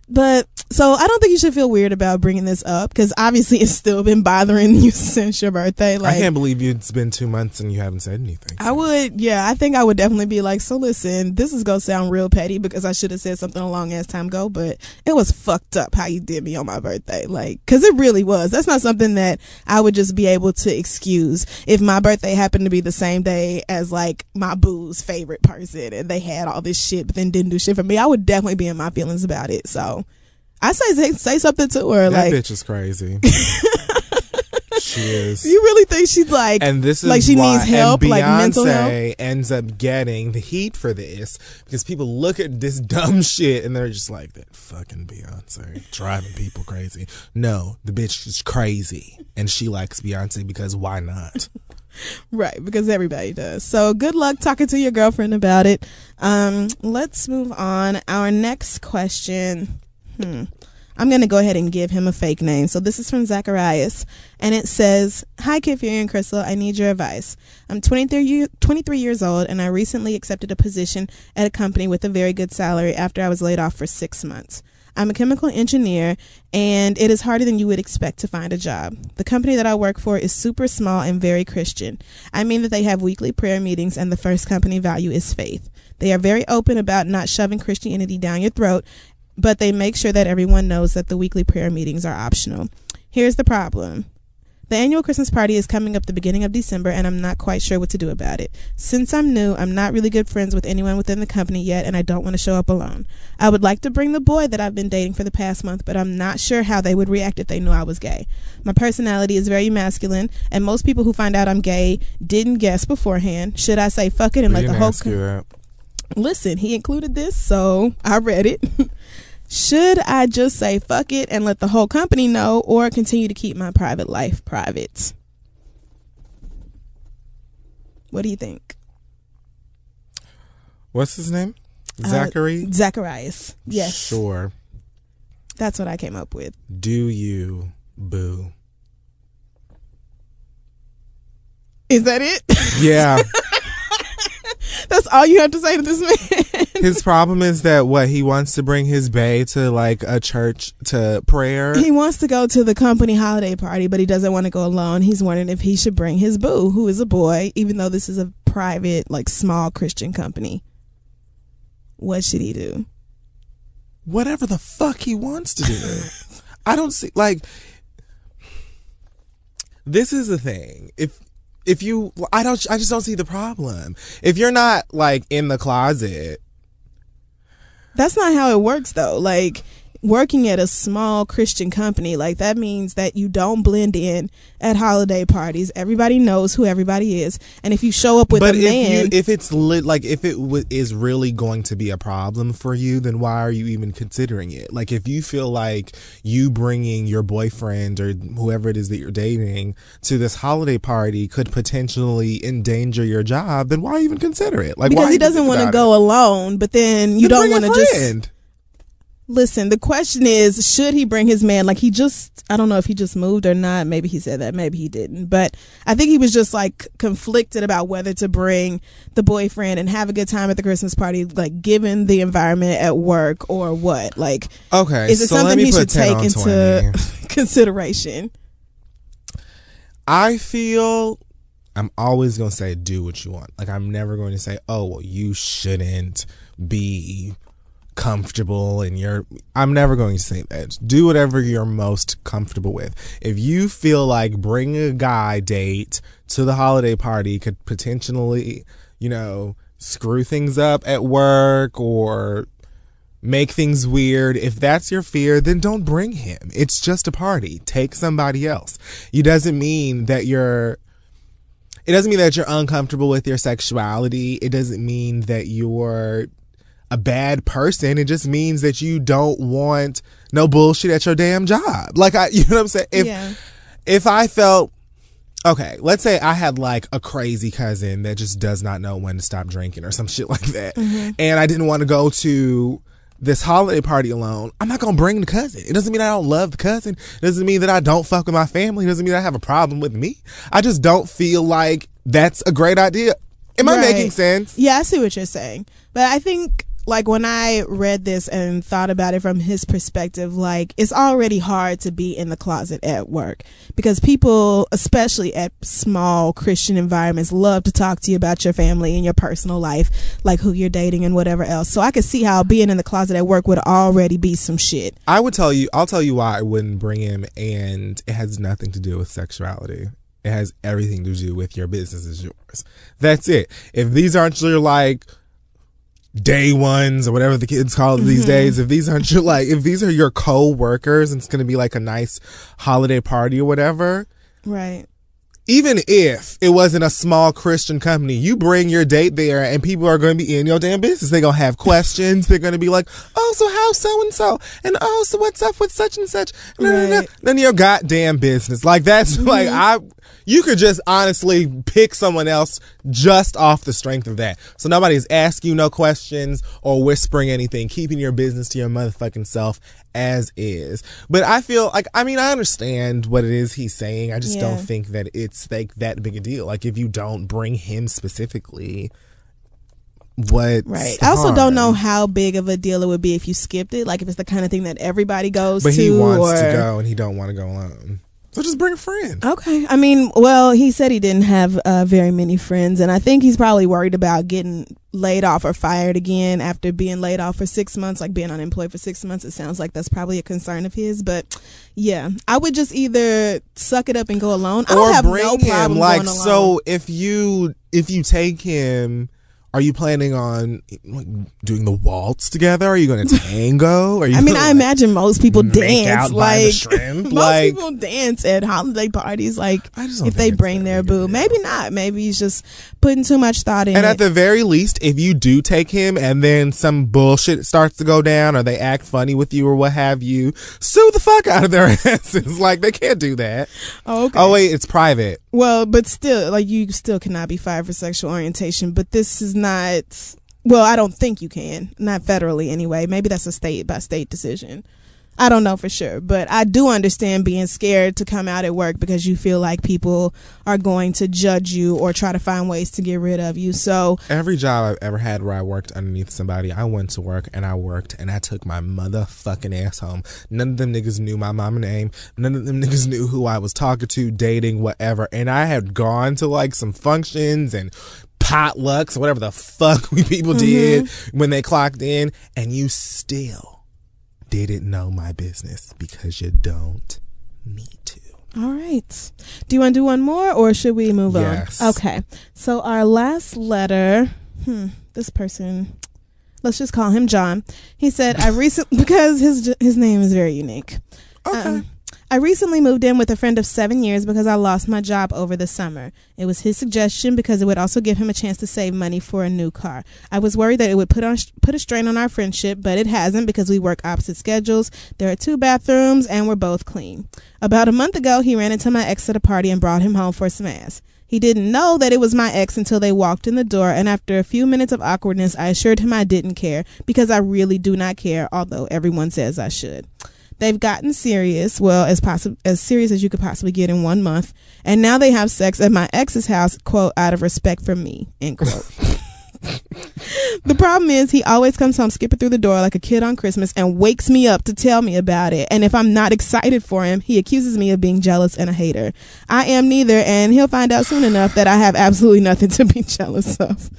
But so I don't think you should feel weird about bringing this up because obviously it's still been bothering you since your birthday. Like I can't believe it's been two months and you haven't said anything. I would, yeah, I think I would definitely be like, so listen, this is gonna sound real petty because I should have said something a long ass time ago, but it was fucked up how you did me on my birthday. Like, cause it really was. That's not something that I would just be able to excuse if my birthday happened to be the same day as like my boo's favorite person and they had all this shit, but then didn't do shit for me. I would definitely be in my feelings about it. So I say, say, something to her. that like, bitch is crazy. she is. you really think she's like, and this is like she why, needs help, like mental? Beyonce ends up getting the heat for this because people look at this dumb shit and they're just like that fucking Beyonce driving people crazy. No, the bitch is crazy and she likes Beyonce because why not? Right, because everybody does. So good luck talking to your girlfriend about it. Um, let's move on. Our next question. Hmm. I'm going to go ahead and give him a fake name. So this is from Zacharias, and it says, Hi, Kid Fury and Crystal. I need your advice. I'm 23, year, 23 years old, and I recently accepted a position at a company with a very good salary after I was laid off for six months. I'm a chemical engineer, and it is harder than you would expect to find a job. The company that I work for is super small and very Christian. I mean that they have weekly prayer meetings, and the first company value is faith. They are very open about not shoving Christianity down your throat, but they make sure that everyone knows that the weekly prayer meetings are optional. Here's the problem. The annual Christmas party is coming up the beginning of December, and I'm not quite sure what to do about it. Since I'm new, I'm not really good friends with anyone within the company yet, and I don't want to show up alone. I would like to bring the boy that I've been dating for the past month, but I'm not sure how they would react if they knew I was gay. My personality is very masculine, and most people who find out I'm gay didn't guess beforehand. Should I say fuck it and We let the whole you listen, he included this, so I read it. Should I just say fuck it and let the whole company know, or continue to keep my private life private? What do you think? What's his name? Uh, Zachary? Zacharias. Yes. Sure. That's what I came up with. Do you boo? Is that it? Yeah. That's all you have to say to this man. his problem is that what he wants to bring his bae to like a church to prayer. he wants to go to the company holiday party, but he doesn't want to go alone. He's wondering if he should bring his boo, who is a boy, even though this is a private, like small Christian company. What should he do? whatever the fuck he wants to do. I don't see like this is the thing. If if you I don't I just don't see the problem. If you're not like in the closet, That's not how it works though. Like working at a small Christian company, like that means that you don't blend in at holiday parties. Everybody knows who everybody is. And if you show up with but a if man you if it's lit like if it w- is really going to be a problem for you, then why are you even considering it? Like if you feel like you bringing your boyfriend or whoever it is that you're dating to this holiday party could potentially endanger your job, then why even consider it? Like because he doesn't want to go it? alone, but then you Then don't want to just. Listen, the question is, should he bring his man? Like he just, I don't know if he just moved or not. Maybe he said that, maybe he didn't. But I think he was just like conflicted about whether to bring the boyfriend and have a good time at the Christmas party, like given the environment at work or what. Like, Okay, is it so let something me he should take into consideration? I feel I'm always going to say do what you want. Like I'm never going to say, "Oh, well you shouldn't be comfortable and you're I'm never going to say that. Do whatever you're most comfortable with. If you feel like bringing a guy date to the holiday party could potentially, you know, screw things up at work or make things weird. If that's your fear, then don't bring him. It's just a party. Take somebody else. It doesn't mean that you're it doesn't mean that you're uncomfortable with your sexuality. It doesn't mean that you're a bad person. It just means that you don't want no bullshit at your damn job. Like I you know what I'm saying? If Yeah. if I felt okay, let's say I had like a crazy cousin that just does not know when to stop drinking or some shit like that, mm-hmm. and I didn't want to go to this holiday party alone, I'm not gonna bring the cousin. It doesn't mean I don't love the cousin. It doesn't mean that I don't fuck with my family. It doesn't mean I have a problem with me. I just don't feel like that's a great idea. Am I making sense? Yeah, I see what you're saying. But I think like when I read this and thought about it from his perspective, like it's already hard to be in the closet at work because people, especially at small Christian environments, love to talk to you about your family and your personal life, like who you're dating and whatever else. So I could see how being in the closet at work would already be some shit. I would tell you, I'll tell you why I wouldn't bring him, and it has nothing to do with sexuality. It has everything to do with your business is yours. That's it. If these aren't your like day ones or whatever the kids call it these mm-hmm. days, if these aren't your like, if these are your co-workers and it's going to be like a nice holiday party or whatever, Right. Even if it wasn't a small Christian company, you bring your date there and people are going to be in your damn business. They're going to have questions. They're going to be like, oh, so how's so and so? And oh, so what's up with such and such? Right. None of your goddamn business. Like, that's mm-hmm. like, I, you could just honestly pick someone else just off the strength of that. So nobody's asking you no questions or whispering anything, keeping your business to your motherfucking self as is. But I feel like, I mean, I understand what it is he's saying. I just Yeah. don't think that it's like that big a deal. Like, if you don't bring him specifically, what? Right. I also don't know how big of a deal it would be if you skipped it. Like if it's the kind of thing that everybody goes But to. he wants or... to go and he don't want to go alone. So just bring a friend. Okay. I mean, well, he said he didn't have uh, very many friends, and I think he's probably worried about getting laid off or fired again after being laid off for six months, like being unemployed for six months. It sounds like that's probably a concern of his. But yeah, I would just either suck it up and go alone. I or have bring no him like going alone. so if you if you take him are you planning on like, doing the waltz together are you going to tango are you I mean, I like, imagine most people dance out by the like most Like- people dance at holiday parties. Like if they bring their boo, maybe not. Maybe he's just putting too much thought in and it. at the very least if you do take him and then some bullshit starts to go down or they act funny with you or what have you sue the fuck out of their asses like they can't do that oh, okay. oh wait it's private Well, but still, like you still cannot be fired for sexual orientation. But this is not. Well, I don't think you can. Not federally, anyway. Maybe that's a state by state decision. I don't know for sure, but I do understand being scared to come out at work because you feel like people are going to judge you or try to find ways to get rid of you. So, Every job I've ever had where I worked underneath somebody, I went to work and I worked and I took my motherfucking ass home. None of them niggas knew my mama name. None of them niggas knew who I was talking to, dating, whatever. And I had gone to like some functions and potlucks, whatever the fuck we people mm-hmm. did when they clocked in, and you still didn't know my business because you don't need to. all right. Do you want to do one more or should we move Yes. on? Okay. So, our last letter, hmm, this person, let's just call him John. He said, I recently, because his, his name is very unique. Okay. Um, I recently moved in with a friend of seven years because I lost my job over the summer. It was his suggestion because it would also give him a chance to save money for a new car. I was worried that it would put on put a strain on our friendship, but it hasn't because we work opposite schedules. There are two bathrooms and we're both clean. About a month ago, he ran into my ex at a party and brought him home for some ass. He didn't know that it was my ex until they walked in the door, and after a few minutes of awkwardness, I assured him I didn't care because I really do not care, although everyone says I should. They've gotten serious, well, as possible as serious as you could possibly get in one month, and now they have sex at my ex's house, quote, out of respect for me, end quote. the problem is he always comes home skipping through the door like a kid on Christmas and wakes me up to tell me about it. And if I'm not excited for him, he accuses me of being jealous and a hater. I am neither, and he'll find out soon enough that I have absolutely nothing to be jealous of.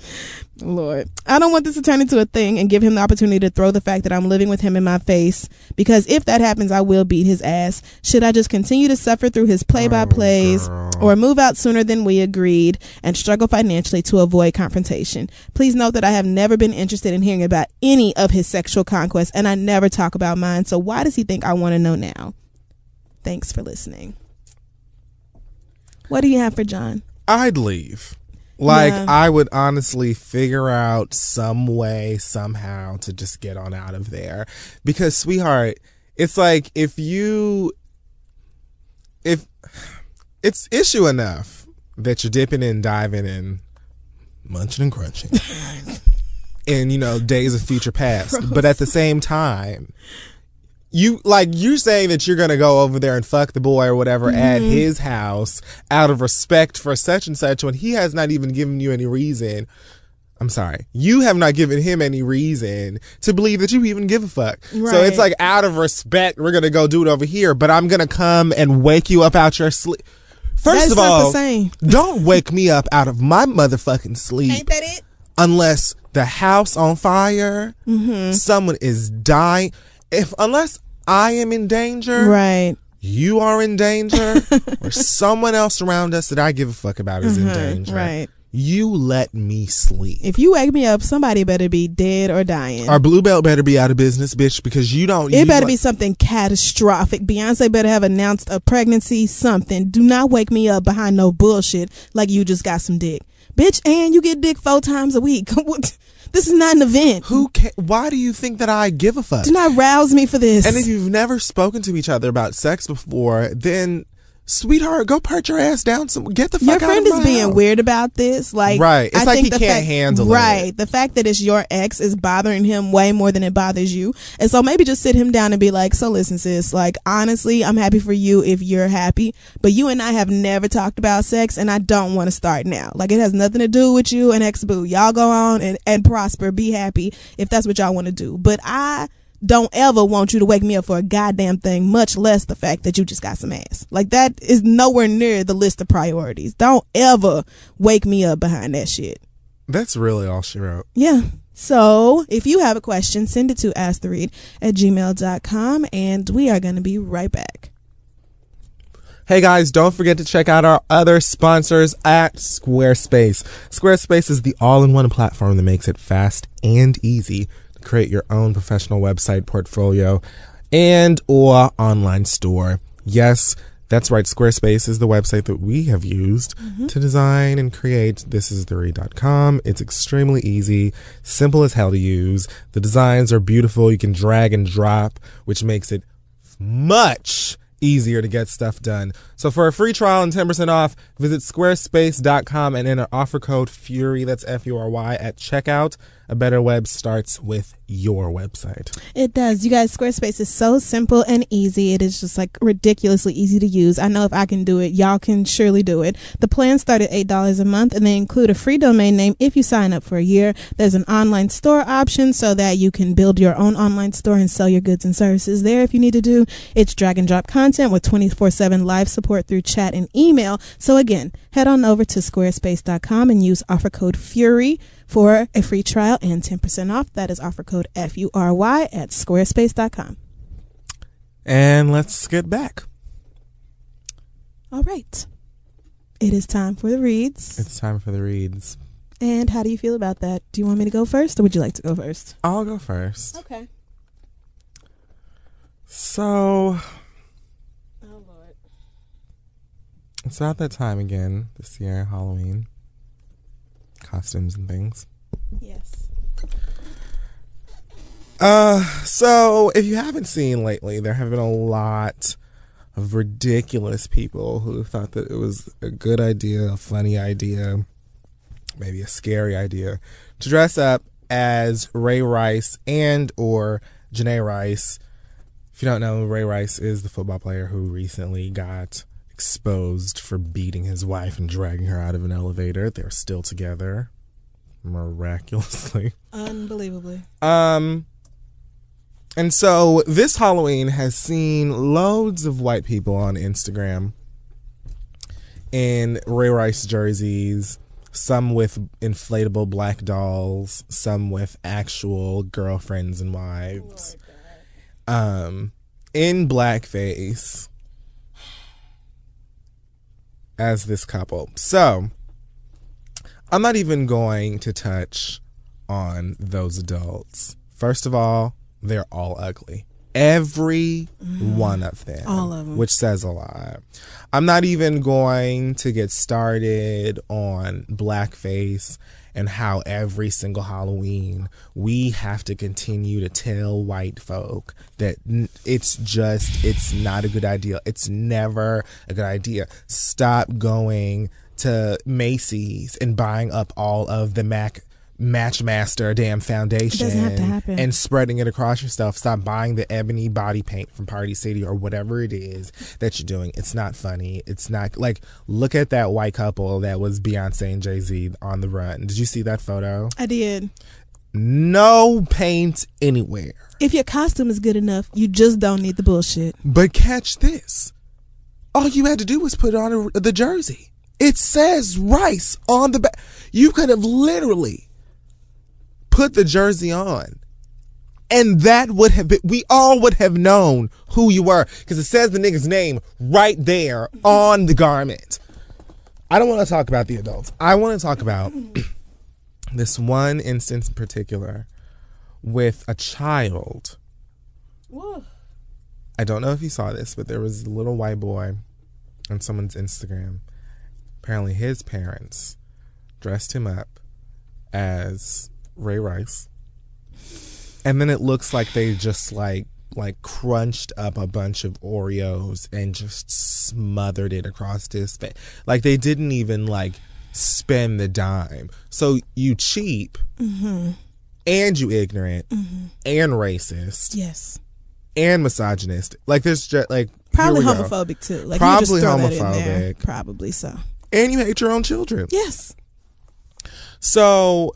Lord. I don't want this to turn into a thing and give him the opportunity to throw the fact that I'm living with him in my face because if that happens, I will beat his ass. Should I just continue to suffer through his play by plays oh, or move out sooner than we agreed and struggle financially to avoid confrontation? Please note that I have never been interested in hearing about any of his sexual conquests and I never talk about mine. So why does he think I want to know now? Thanks for listening. What do you have for John? I'd leave. Like Yeah. I would honestly figure out some way somehow to just get on out of there. Because sweetheart, it's like if you if it's issue enough that you're dipping and diving and munching and crunching. in, you know, days of future past. But at the same time, you like you're saying that you're gonna go over there and fuck the boy or whatever at his house out of respect for such and such when he has not even given you any reason. I'm sorry. You have not given him any reason to believe that you even give a fuck. So it's like out of respect, we're gonna go do it over here, but I'm gonna come and wake you up out your sleep. First That's of all, don't wake me up out of my motherfucking sleep Ain't that it? unless the house on fire, Mm-hmm. someone is dying. If unless I am in danger, Right. you are in danger, or someone else around us that I give a fuck about is in danger. Mm-hmm. right. You let me sleep. If you wake me up, somebody better be dead or dying. Our blue belt better be out of business, bitch, because you don't. it you better like- be something catastrophic. Beyonce better have announced a pregnancy, something. Do not wake me up behind no bullshit like you just got some dick. Bitch, and you get dick four times a week. This is not an event. Who? Ca- why do you think that I give a fuck? Do not rouse me for this. And if you've never spoken to each other about sex before, then, sweetheart, go part your ass down. Some get the fuck your out friend of is being house. weird about this. Like, Right. It's I like think he the can't fact- handle it. Right. The fact that it's your ex is bothering him way more than it bothers you. And so maybe just sit him down and be like, so listen, sis, like, honestly, I'm happy for you if you're happy, but you and I have never talked about sex and I don't want to start now. Like, it has nothing to do with you and ex boo. Y'all go on and, and prosper, be happy if that's what y'all want to do. But I, don't ever want you to wake me up for a goddamn thing, much less the fact that you just got some ass. Like that is nowhere near the list of priorities. Don't ever wake me up behind that shit. That's really all she wrote. Yeah. So if you have a question, send it to asktheread at gmail.com and we are going to be right back. Hey guys, don't forget to check out our other sponsors at Squarespace. Squarespace is the all-in-one platform that makes it fast and easy create your own professional website portfolio and or online store. Yes, that's right. Squarespace is the website that we have used mm-hmm. to design and create thisistheread.com. It's extremely easy, simple as hell to use. The designs are beautiful. You can drag and drop, which makes it much easier to get stuff done. So for a free trial and 10% off, visit squarespace.com and enter offer code FURY, that's F U R Y, at checkout. A better web starts with your website. It does. You guys, Squarespace is so simple and easy. It is just like ridiculously easy to use. I know if I can do it, y'all can surely do it. The plans start at $8 a month and they include a free domain name if you sign up for a year. There's an online store option so that you can build your own online store and sell your goods and services there if you need to do. It's drag and drop content with 24 7 live support through chat and email. So again, head on over to squarespace.com and use offer code FURY for a free trial and 10% off. That is offer code F U R Y at squarespace.com. And let's get back. All right. It is time for the reads. It's time for the reads. And how do you feel about that? Do you want me to go first or would you like to go first? I'll go first. Okay. So Oh, Lord. it's about that time again this year, Halloween. Costumes and things. Yes. Uh, so if you haven't seen lately, there have been a lot of ridiculous people who thought that it was a good idea, a funny idea, maybe a scary idea to dress up as Ray Rice and or Janay Rice. If you don't know, Ray Rice is the football player who recently got exposed for beating his wife and dragging her out of an elevator. They're still together, miraculously. Unbelievably. Um, and so this Halloween has seen loads of white people on Instagram in Ray Rice jerseys, some with inflatable black dolls, some with actual girlfriends and wives. um, in blackface as this couple. So, I'm not even going to touch on those adults. First of all, they're all ugly. Every mm-hmm. one of them. All of 'em. Which says a lot. I'm not even going to get started on blackface and how every single Halloween we have to continue to tell white folk that it's just, it's not a good idea. It's never a good idea. Stop going to Macy's and buying up all of the Mac Matchmaster damn foundation have to happen. and spreading it across yourself. Stop buying the ebony body paint from Party City or whatever it is that you're doing. It's not funny. It's not like look at that white couple that was Beyonce and Jay Z on the run. Did you see that photo? I did. No paint anywhere. If your costume is good enough, you just don't need the bullshit. But catch this. All you had to do was put on a, the jersey. It says rice on the back. You could have literally put the jersey on. And that would have been, we all would have known who you were because it says the nigga's name right there on the garment. I don't want to talk about the adults. I want to talk about this one instance in particular with a child. I don't know if you saw this, but there was a little white boy on someone's Instagram. Apparently, his parents dressed him up as Ray Rice, and then it looks like they just like like crunched up a bunch of Oreos and just smothered it across his face. Like they didn't even like spend the dime. So you cheap, mm-hmm. and you ignorant, mm-hmm. and racist Yes. and misogynist. Like there's just like Probably we go. homophobic too. Like Probably you just throw that in there. homophobic. Probably so. and you hate your own children. Yes. So,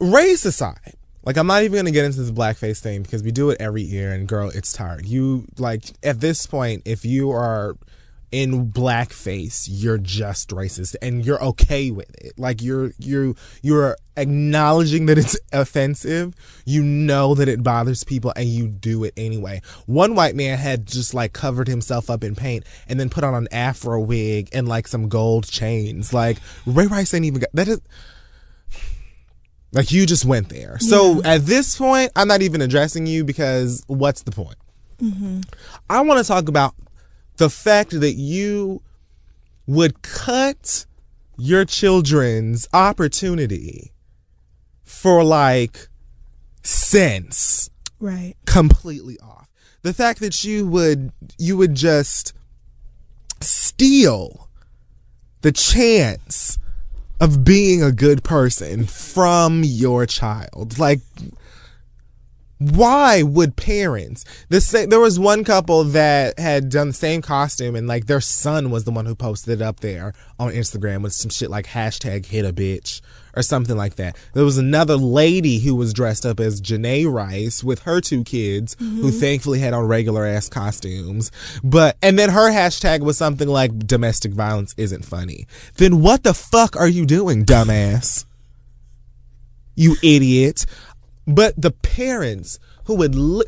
race aside, like I'm not even gonna get into this blackface thing because we do it every year, and girl, it's tired. You like at this point, if you are in blackface, you're just racist, and you're okay with it. Like you're you you're acknowledging that it's offensive. You know that it bothers people, and you do it anyway. One white man had just like covered himself up in paint and then put on an afro wig and like some gold chains. Like Ray Rice ain't even got that is. Like you just went there. So at this point, I'm not even addressing you because what's the point? Mm-hmm. I want to talk about the fact that you would cut your children's opportunity for like sense Right. completely off. The fact that you would you would just steal the chance of being a good person from your child. Like why would parents the same there was one couple that had done the same costume and like their son was the one who posted it up there on instagram with some shit like hashtag hit a bitch or something like that. There was another lady who was dressed up as Janay rice with her two kids who mm-hmm. thankfully had on regular ass costumes but and then her hashtag was something like domestic violence isn't funny. Then what the fuck are you doing dumbass? You idiot. But the parents who would li-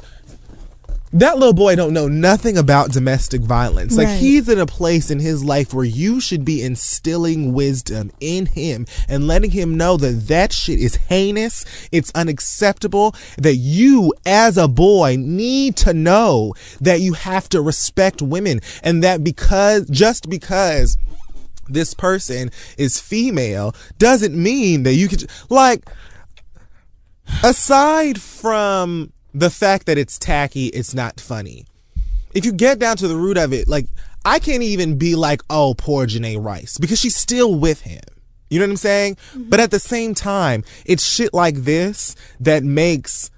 that little boy don't know nothing about domestic violence. Like Right. he's in a place in his life where you should be instilling wisdom in him and letting him know that that shit is heinous, it's unacceptable, that you as a boy need to know that you have to respect women and that because just because this person is female doesn't mean that you could like aside from the fact that it's tacky, it's not funny. If you get down to the root of it, like I can't even be like, oh, poor Janay Rice, because she's still with him. You know what I'm saying? Mm-hmm. But at the same time, it's shit like this that makes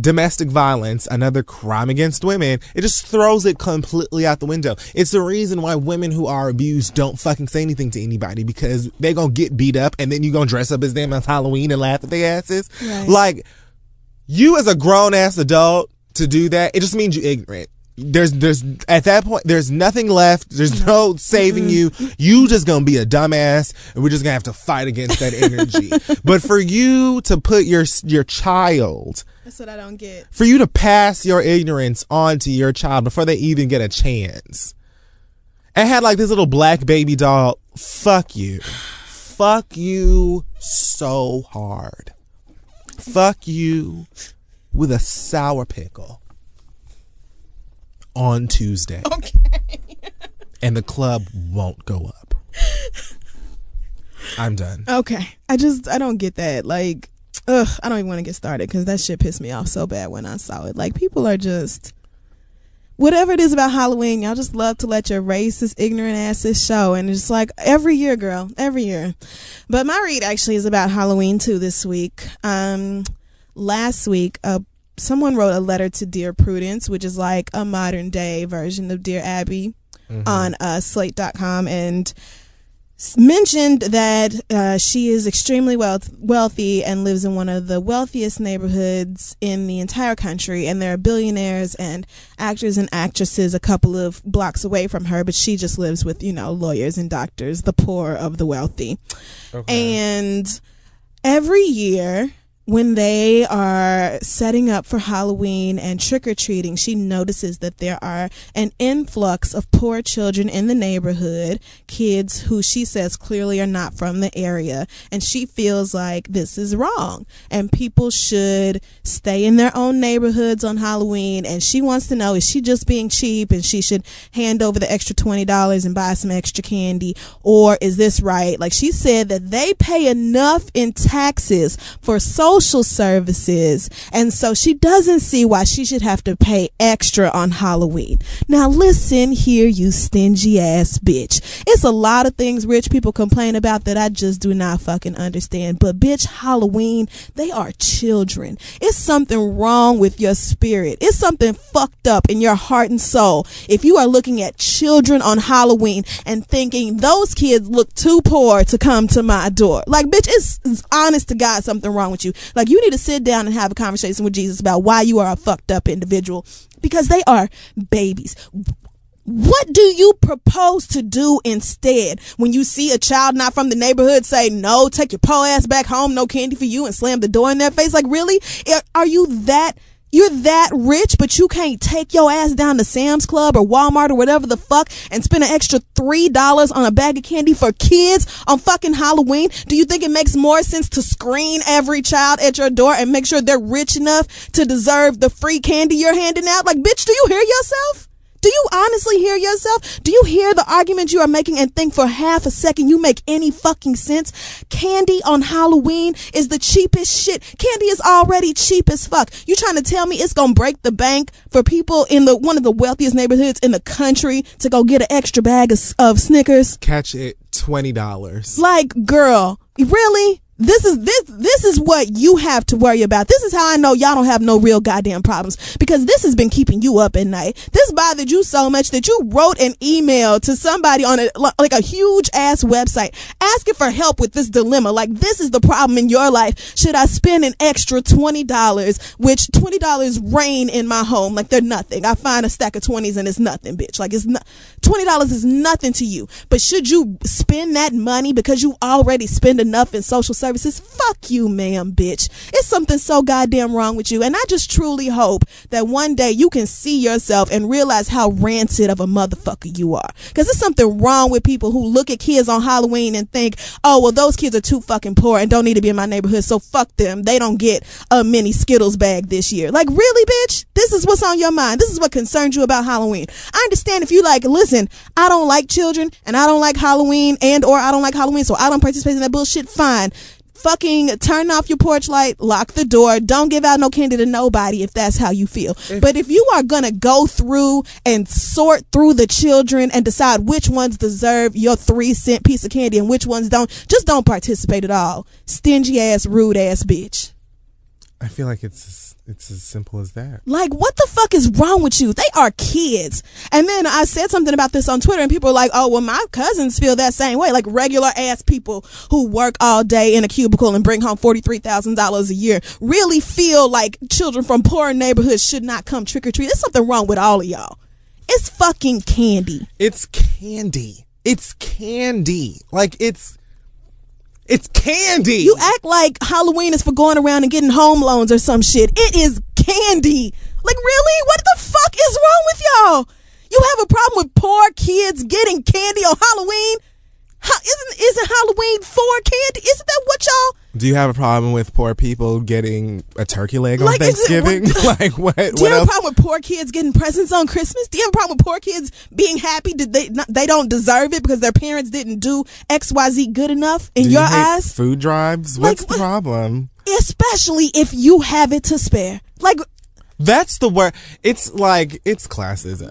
domestic violence, another crime against women, it just throws it completely out the window. It's the reason why women who are abused don't fucking say anything to anybody because they gonna get beat up and then you gonna dress up as them as Halloween and laugh at their asses. Right. Like, you as a grown ass adult to do that, it just means you ignorant. There's there's at that point there's nothing left. There's no saving you. You just gonna be a dumbass, and we're just gonna have to fight against that energy. but for you to put your your child, That's what I don't get. for you to pass your ignorance on to your child before they even get a chance, and had like this little black baby doll. Fuck you, fuck you so hard. Fuck you with a sour pickle on Tuesday. Okay. And the club won't go up. I'm done. Okay. I just I don't get that. Like, ugh, I don't even want to get started because that shit pissed me off so bad when I saw it. Like, people are just whatever it is about Halloween, y'all just love to let your racist, ignorant asses show. And it's like every year, girl, every year. But my read actually is about Halloween too this week. Um, last week, uh, someone wrote a letter to Dear Prudence, which is like a modern day version of Dear Abby on uh, slate.com. And mentioned that uh, she is extremely wealth- wealthy and lives in one of the wealthiest neighborhoods in the entire country. And there are billionaires and actors and actresses a couple of blocks away from her, but she just lives with, you know, lawyers and doctors, the poor of the wealthy. And every year, when they are setting up for Halloween and trick or treating, she notices that there are an influx of poor children in the neighborhood, kids who she says clearly are not from the area. And she feels like this is wrong and people should stay in their own neighborhoods on Halloween. And she wants to know is she just being cheap and she should hand over the extra $20 and buy some extra candy? Or is this right? Like she said that they pay enough in taxes for social services. And so she doesn't see why she should have to pay extra on Halloween. Now listen here, you stingy ass bitch. It's a lot of things rich people complain about that I just do not fucking understand. But bitch, Halloween, they are children. It's something wrong with your spirit. It's something fucked up in your heart and soul. If you are looking at children on Halloween and thinking those kids look too poor to come to my door. Like, bitch, it's, it's honest to God something wrong with you. Like, you need to sit down and have a conversation with Jesus about why you are a fucked up individual because they are babies. What do you propose to do instead when you see a child not from the neighborhood say, no, take your po ass back home, no candy for you, and slam the door in their face? Like, really? Are you that, you're that rich, but you can't take your ass down to Sam's Club or Walmart or whatever the fuck and spend an extra $3 on a bag of candy for kids on fucking Halloween? Do you think it makes more sense to screen every child at your door and make sure they're rich enough to deserve the free candy you're handing out? Like, bitch, do you hear yourself? Do you honestly hear yourself? Do you hear the argument you are making and think for half a second you make any fucking sense? Candy on Halloween is the cheapest shit. Candy is already cheap as fuck. You trying to tell me it's gonna break the bank for people in the one of the wealthiest neighborhoods in the country to go get an extra bag of, of Snickers? Catch it twenty dollars. Like, girl, really? This is this this is what you have to worry about. This is how I know y'all don't have no real goddamn problems because this has been keeping you up at night. This bothered you so much that you wrote an email to somebody on a like a huge ass website asking for help with this dilemma. Like this is the problem in your life. Should I spend an extra twenty dollars, which twenty dollars rain in my home like they're nothing. I find a stack of twenties and it's nothing, bitch. Like it's not twenty dollars is nothing to you. But should you spend that money because you already spend enough in social? Fuck you, ma'am, bitch. It's something so goddamn wrong with you. And I just truly hope that one day you can see yourself and realize how rancid of a motherfucker you are. Cause there's something wrong with people who look at kids on Halloween and think, oh, well, those kids are too fucking poor and don't need to be in my neighborhood. So fuck them. They don't get a mini Skittles bag this year. Like, really, bitch? This is what's on your mind. This is what concerns you about Halloween. I understand if you like, listen, I don't like children and I don't like Halloween and or I don't like Halloween, so I don't participate in that bullshit. Fine. Fucking turn off your porch light, lock the door, don't give out no candy to nobody if that's how you feel. but if you are gonna go through and sort through the children and decide which ones deserve your three cent piece of candy and which ones don't, just don't participate at all. Stingy ass, rude ass bitch. I feel like it's it's as simple as that. Like, what the fuck is wrong with you? They are kids. And then I said something about this on Twitter, and people are like, oh, well, my cousins feel that same way. Like, regular ass people who work all day in a cubicle and bring home $43,000 a year really feel like children from poor neighborhoods should not come trick or treat. There's something wrong with all of y'all. It's fucking candy. It's candy. It's candy. Like it's it's candy. You act like Halloween is for going around and getting home loans or some shit. It is candy. Like really? What the fuck is wrong with y'all? You have a problem with poor kids getting candy on Halloween? How, isn't isn't Halloween for candy? Isn't that what y'all? Do you have a problem with poor people getting a turkey leg on Like, is it- Thanksgiving? like what? Do you what have a problem with poor kids getting presents on Christmas? Do you have a problem with poor kids being happy that they not, they don't deserve it because their parents didn't do X Y Z good enough in Do you your hate eyes? Food drives. Like, What's the what- problem? Especially if you have it to spare. Like That's the word. It's like it's classism.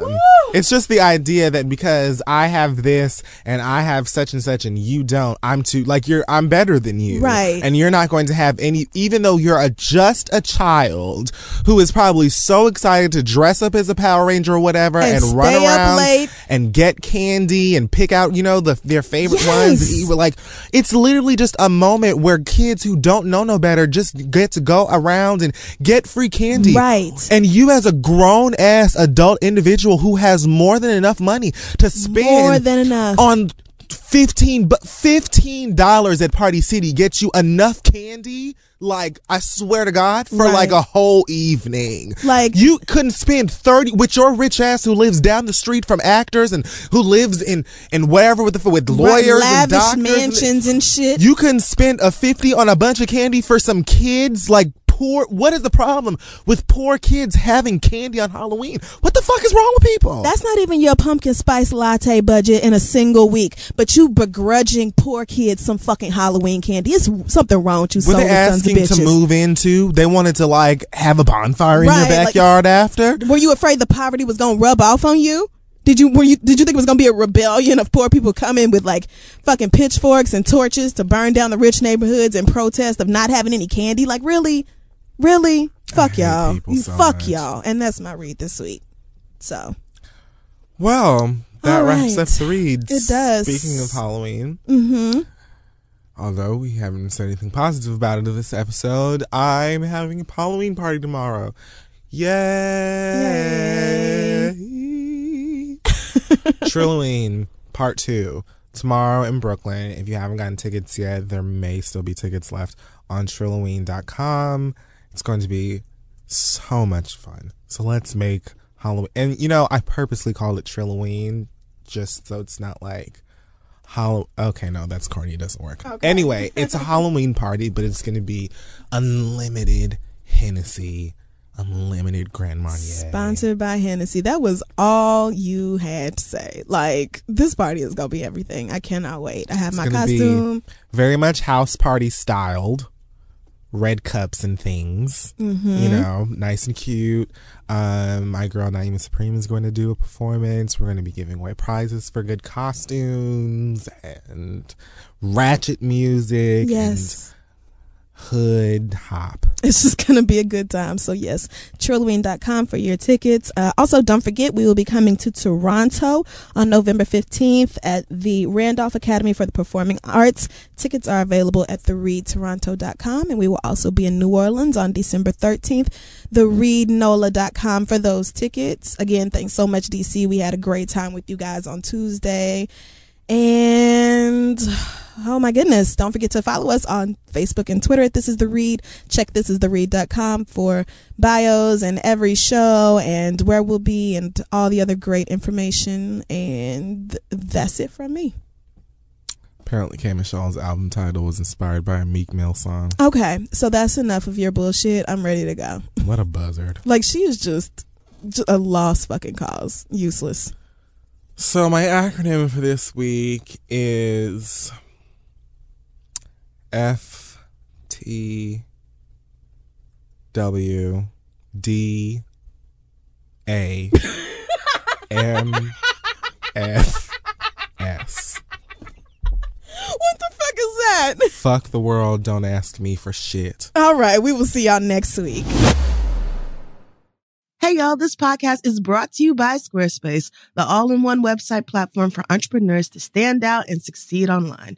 It's just the idea that because I have this and I have such and such and you don't, I'm too like you're. I'm better than you, Right. And you're not going to have any, even though you're a, just a child who is probably so excited to dress up as a Power Ranger or whatever And and, run around and get candy and pick out, you know, the their favorite Yes. ones. And eat. Like it's literally just a moment where kids who don't know no better just get to go around and get free candy, Right. and you, as a grown ass adult individual who has more than enough money to spend More than enough. on fifteen, but fifteen dollars at Party City gets you enough candy. Like I swear to God, for Right. like a whole evening. Like- you couldn't spend thirty with your rich ass who lives down the street from actors and who lives in and wherever with the with lawyers and lavish doctors. and- mansions and shit. you couldn't spend a 50 on a bunch of candy for some kids like poor what is the problem with poor kids having candy on halloween what the fuck is wrong with people That's not even your pumpkin spice latte budget in a single week, but you begrudging poor kids some fucking Halloween candy. It's something wrong with you, were they asking to move into they wanted to like have a bonfire in Right, your like- backyard after Were you afraid the poverty was gonna rub off on you? Did you were you did you think it was gonna be a rebellion of poor people coming with like fucking pitchforks and torches to burn down the rich neighborhoods in protest of not having any candy? Like really, really, fuck y'all, so fuck much. y'all, and that's my read this week. So well that wraps up the reads It does. speaking of halloween mm-hmm although we haven't said anything positive about it in this episode i'm having a halloween party tomorrow Yay! Trilloween Part 2 tomorrow in Brooklyn. If you haven't gotten tickets yet, there may still be tickets left on Trilloween.com. It's going to be so much fun. So let's make Halloween. And you know, I purposely call it Trilloween just so it's not like Hallow. Okay, no, that's corny. It doesn't work. Anyway, it's a Halloween party, but it's going to be unlimited Hennessy, unlimited Grand Marnier. Sponsored by Hennessy. That was all you had to say. Like this party is gonna be everything. I cannot wait. I have It's my costume. very much house party styled. Red cups and things, Mm-hmm. you know, nice and cute. Um, my girl Naima Supreme is going to do a performance. We're going to be giving away prizes for good costumes and ratchet music Yes. and hood hop. It's just gonna be a good time. So yes, Trilloween.com for your tickets. Uh, also, don't forget we will be coming to Toronto on November fifteenth at the Randolph Academy for the Performing Arts. Tickets are available at thereadtoronto.com, and we will also be in New Orleans on December thirteenth. TheReadNola.com for those tickets. Again, thanks so much, DC. We had a great time with you guys on Tuesday. And oh my goodness, don't forget to follow us on Facebook and Twitter at This Is The Read. Check thisistheread.com for bios and every show and where we'll be and all the other great information. And that's it from me. Apparently, K. Michelle's album title was inspired by a Meek Mill song. Okay, so that's enough of your bullshit. I'm ready to go. What a buzzard. Like, she is just, just a lost fucking cause. Useless. So my acronym for this week is F T W D A M F S. What the fuck is that? Fuck the world, don't ask me for shit. All right, we will see y'all next week. Hey y'all, this podcast is brought to you by Squarespace, the all-in-one website platform for entrepreneurs to stand out and succeed online.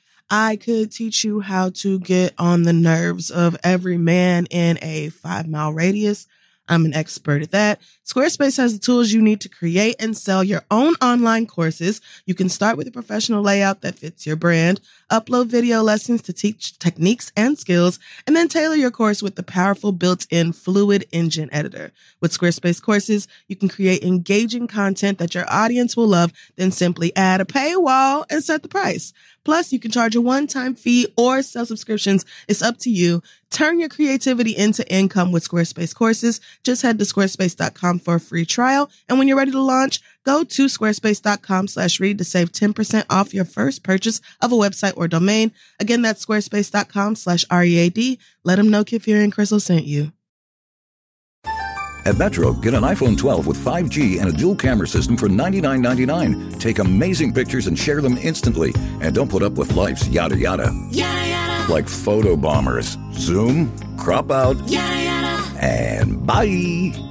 I could teach you how to get on the nerves of every man in a five mile radius I'm an expert at that. Squarespace has the tools you need to create and sell your own online courses. You can start with a professional layout that fits your brand, upload video lessons to teach techniques and skills, and then tailor your course with the powerful built-in Fluid Engine editor. With Squarespace courses, you can create engaging content that your audience will love, then simply add a paywall and set the price. Plus, you can charge a one-time fee or sell subscriptions. It's up to you. Turn your creativity into income with Squarespace courses. Just head to squarespace.com for a free trial. And when you're ready to launch, go to squarespace.com slash read to save 10% off your first purchase of a website or domain. Again, that's squarespace.com slash READ. Let them know Kid Fury and Crissle sent you. At Metro, get an iPhone 12 with 5G and a dual camera system for $99.99. Take amazing pictures and share them instantly. And don't put up with life's yada yada. Yada yada. Like photo bombers. Zoom, crop out, yada yada. And bye.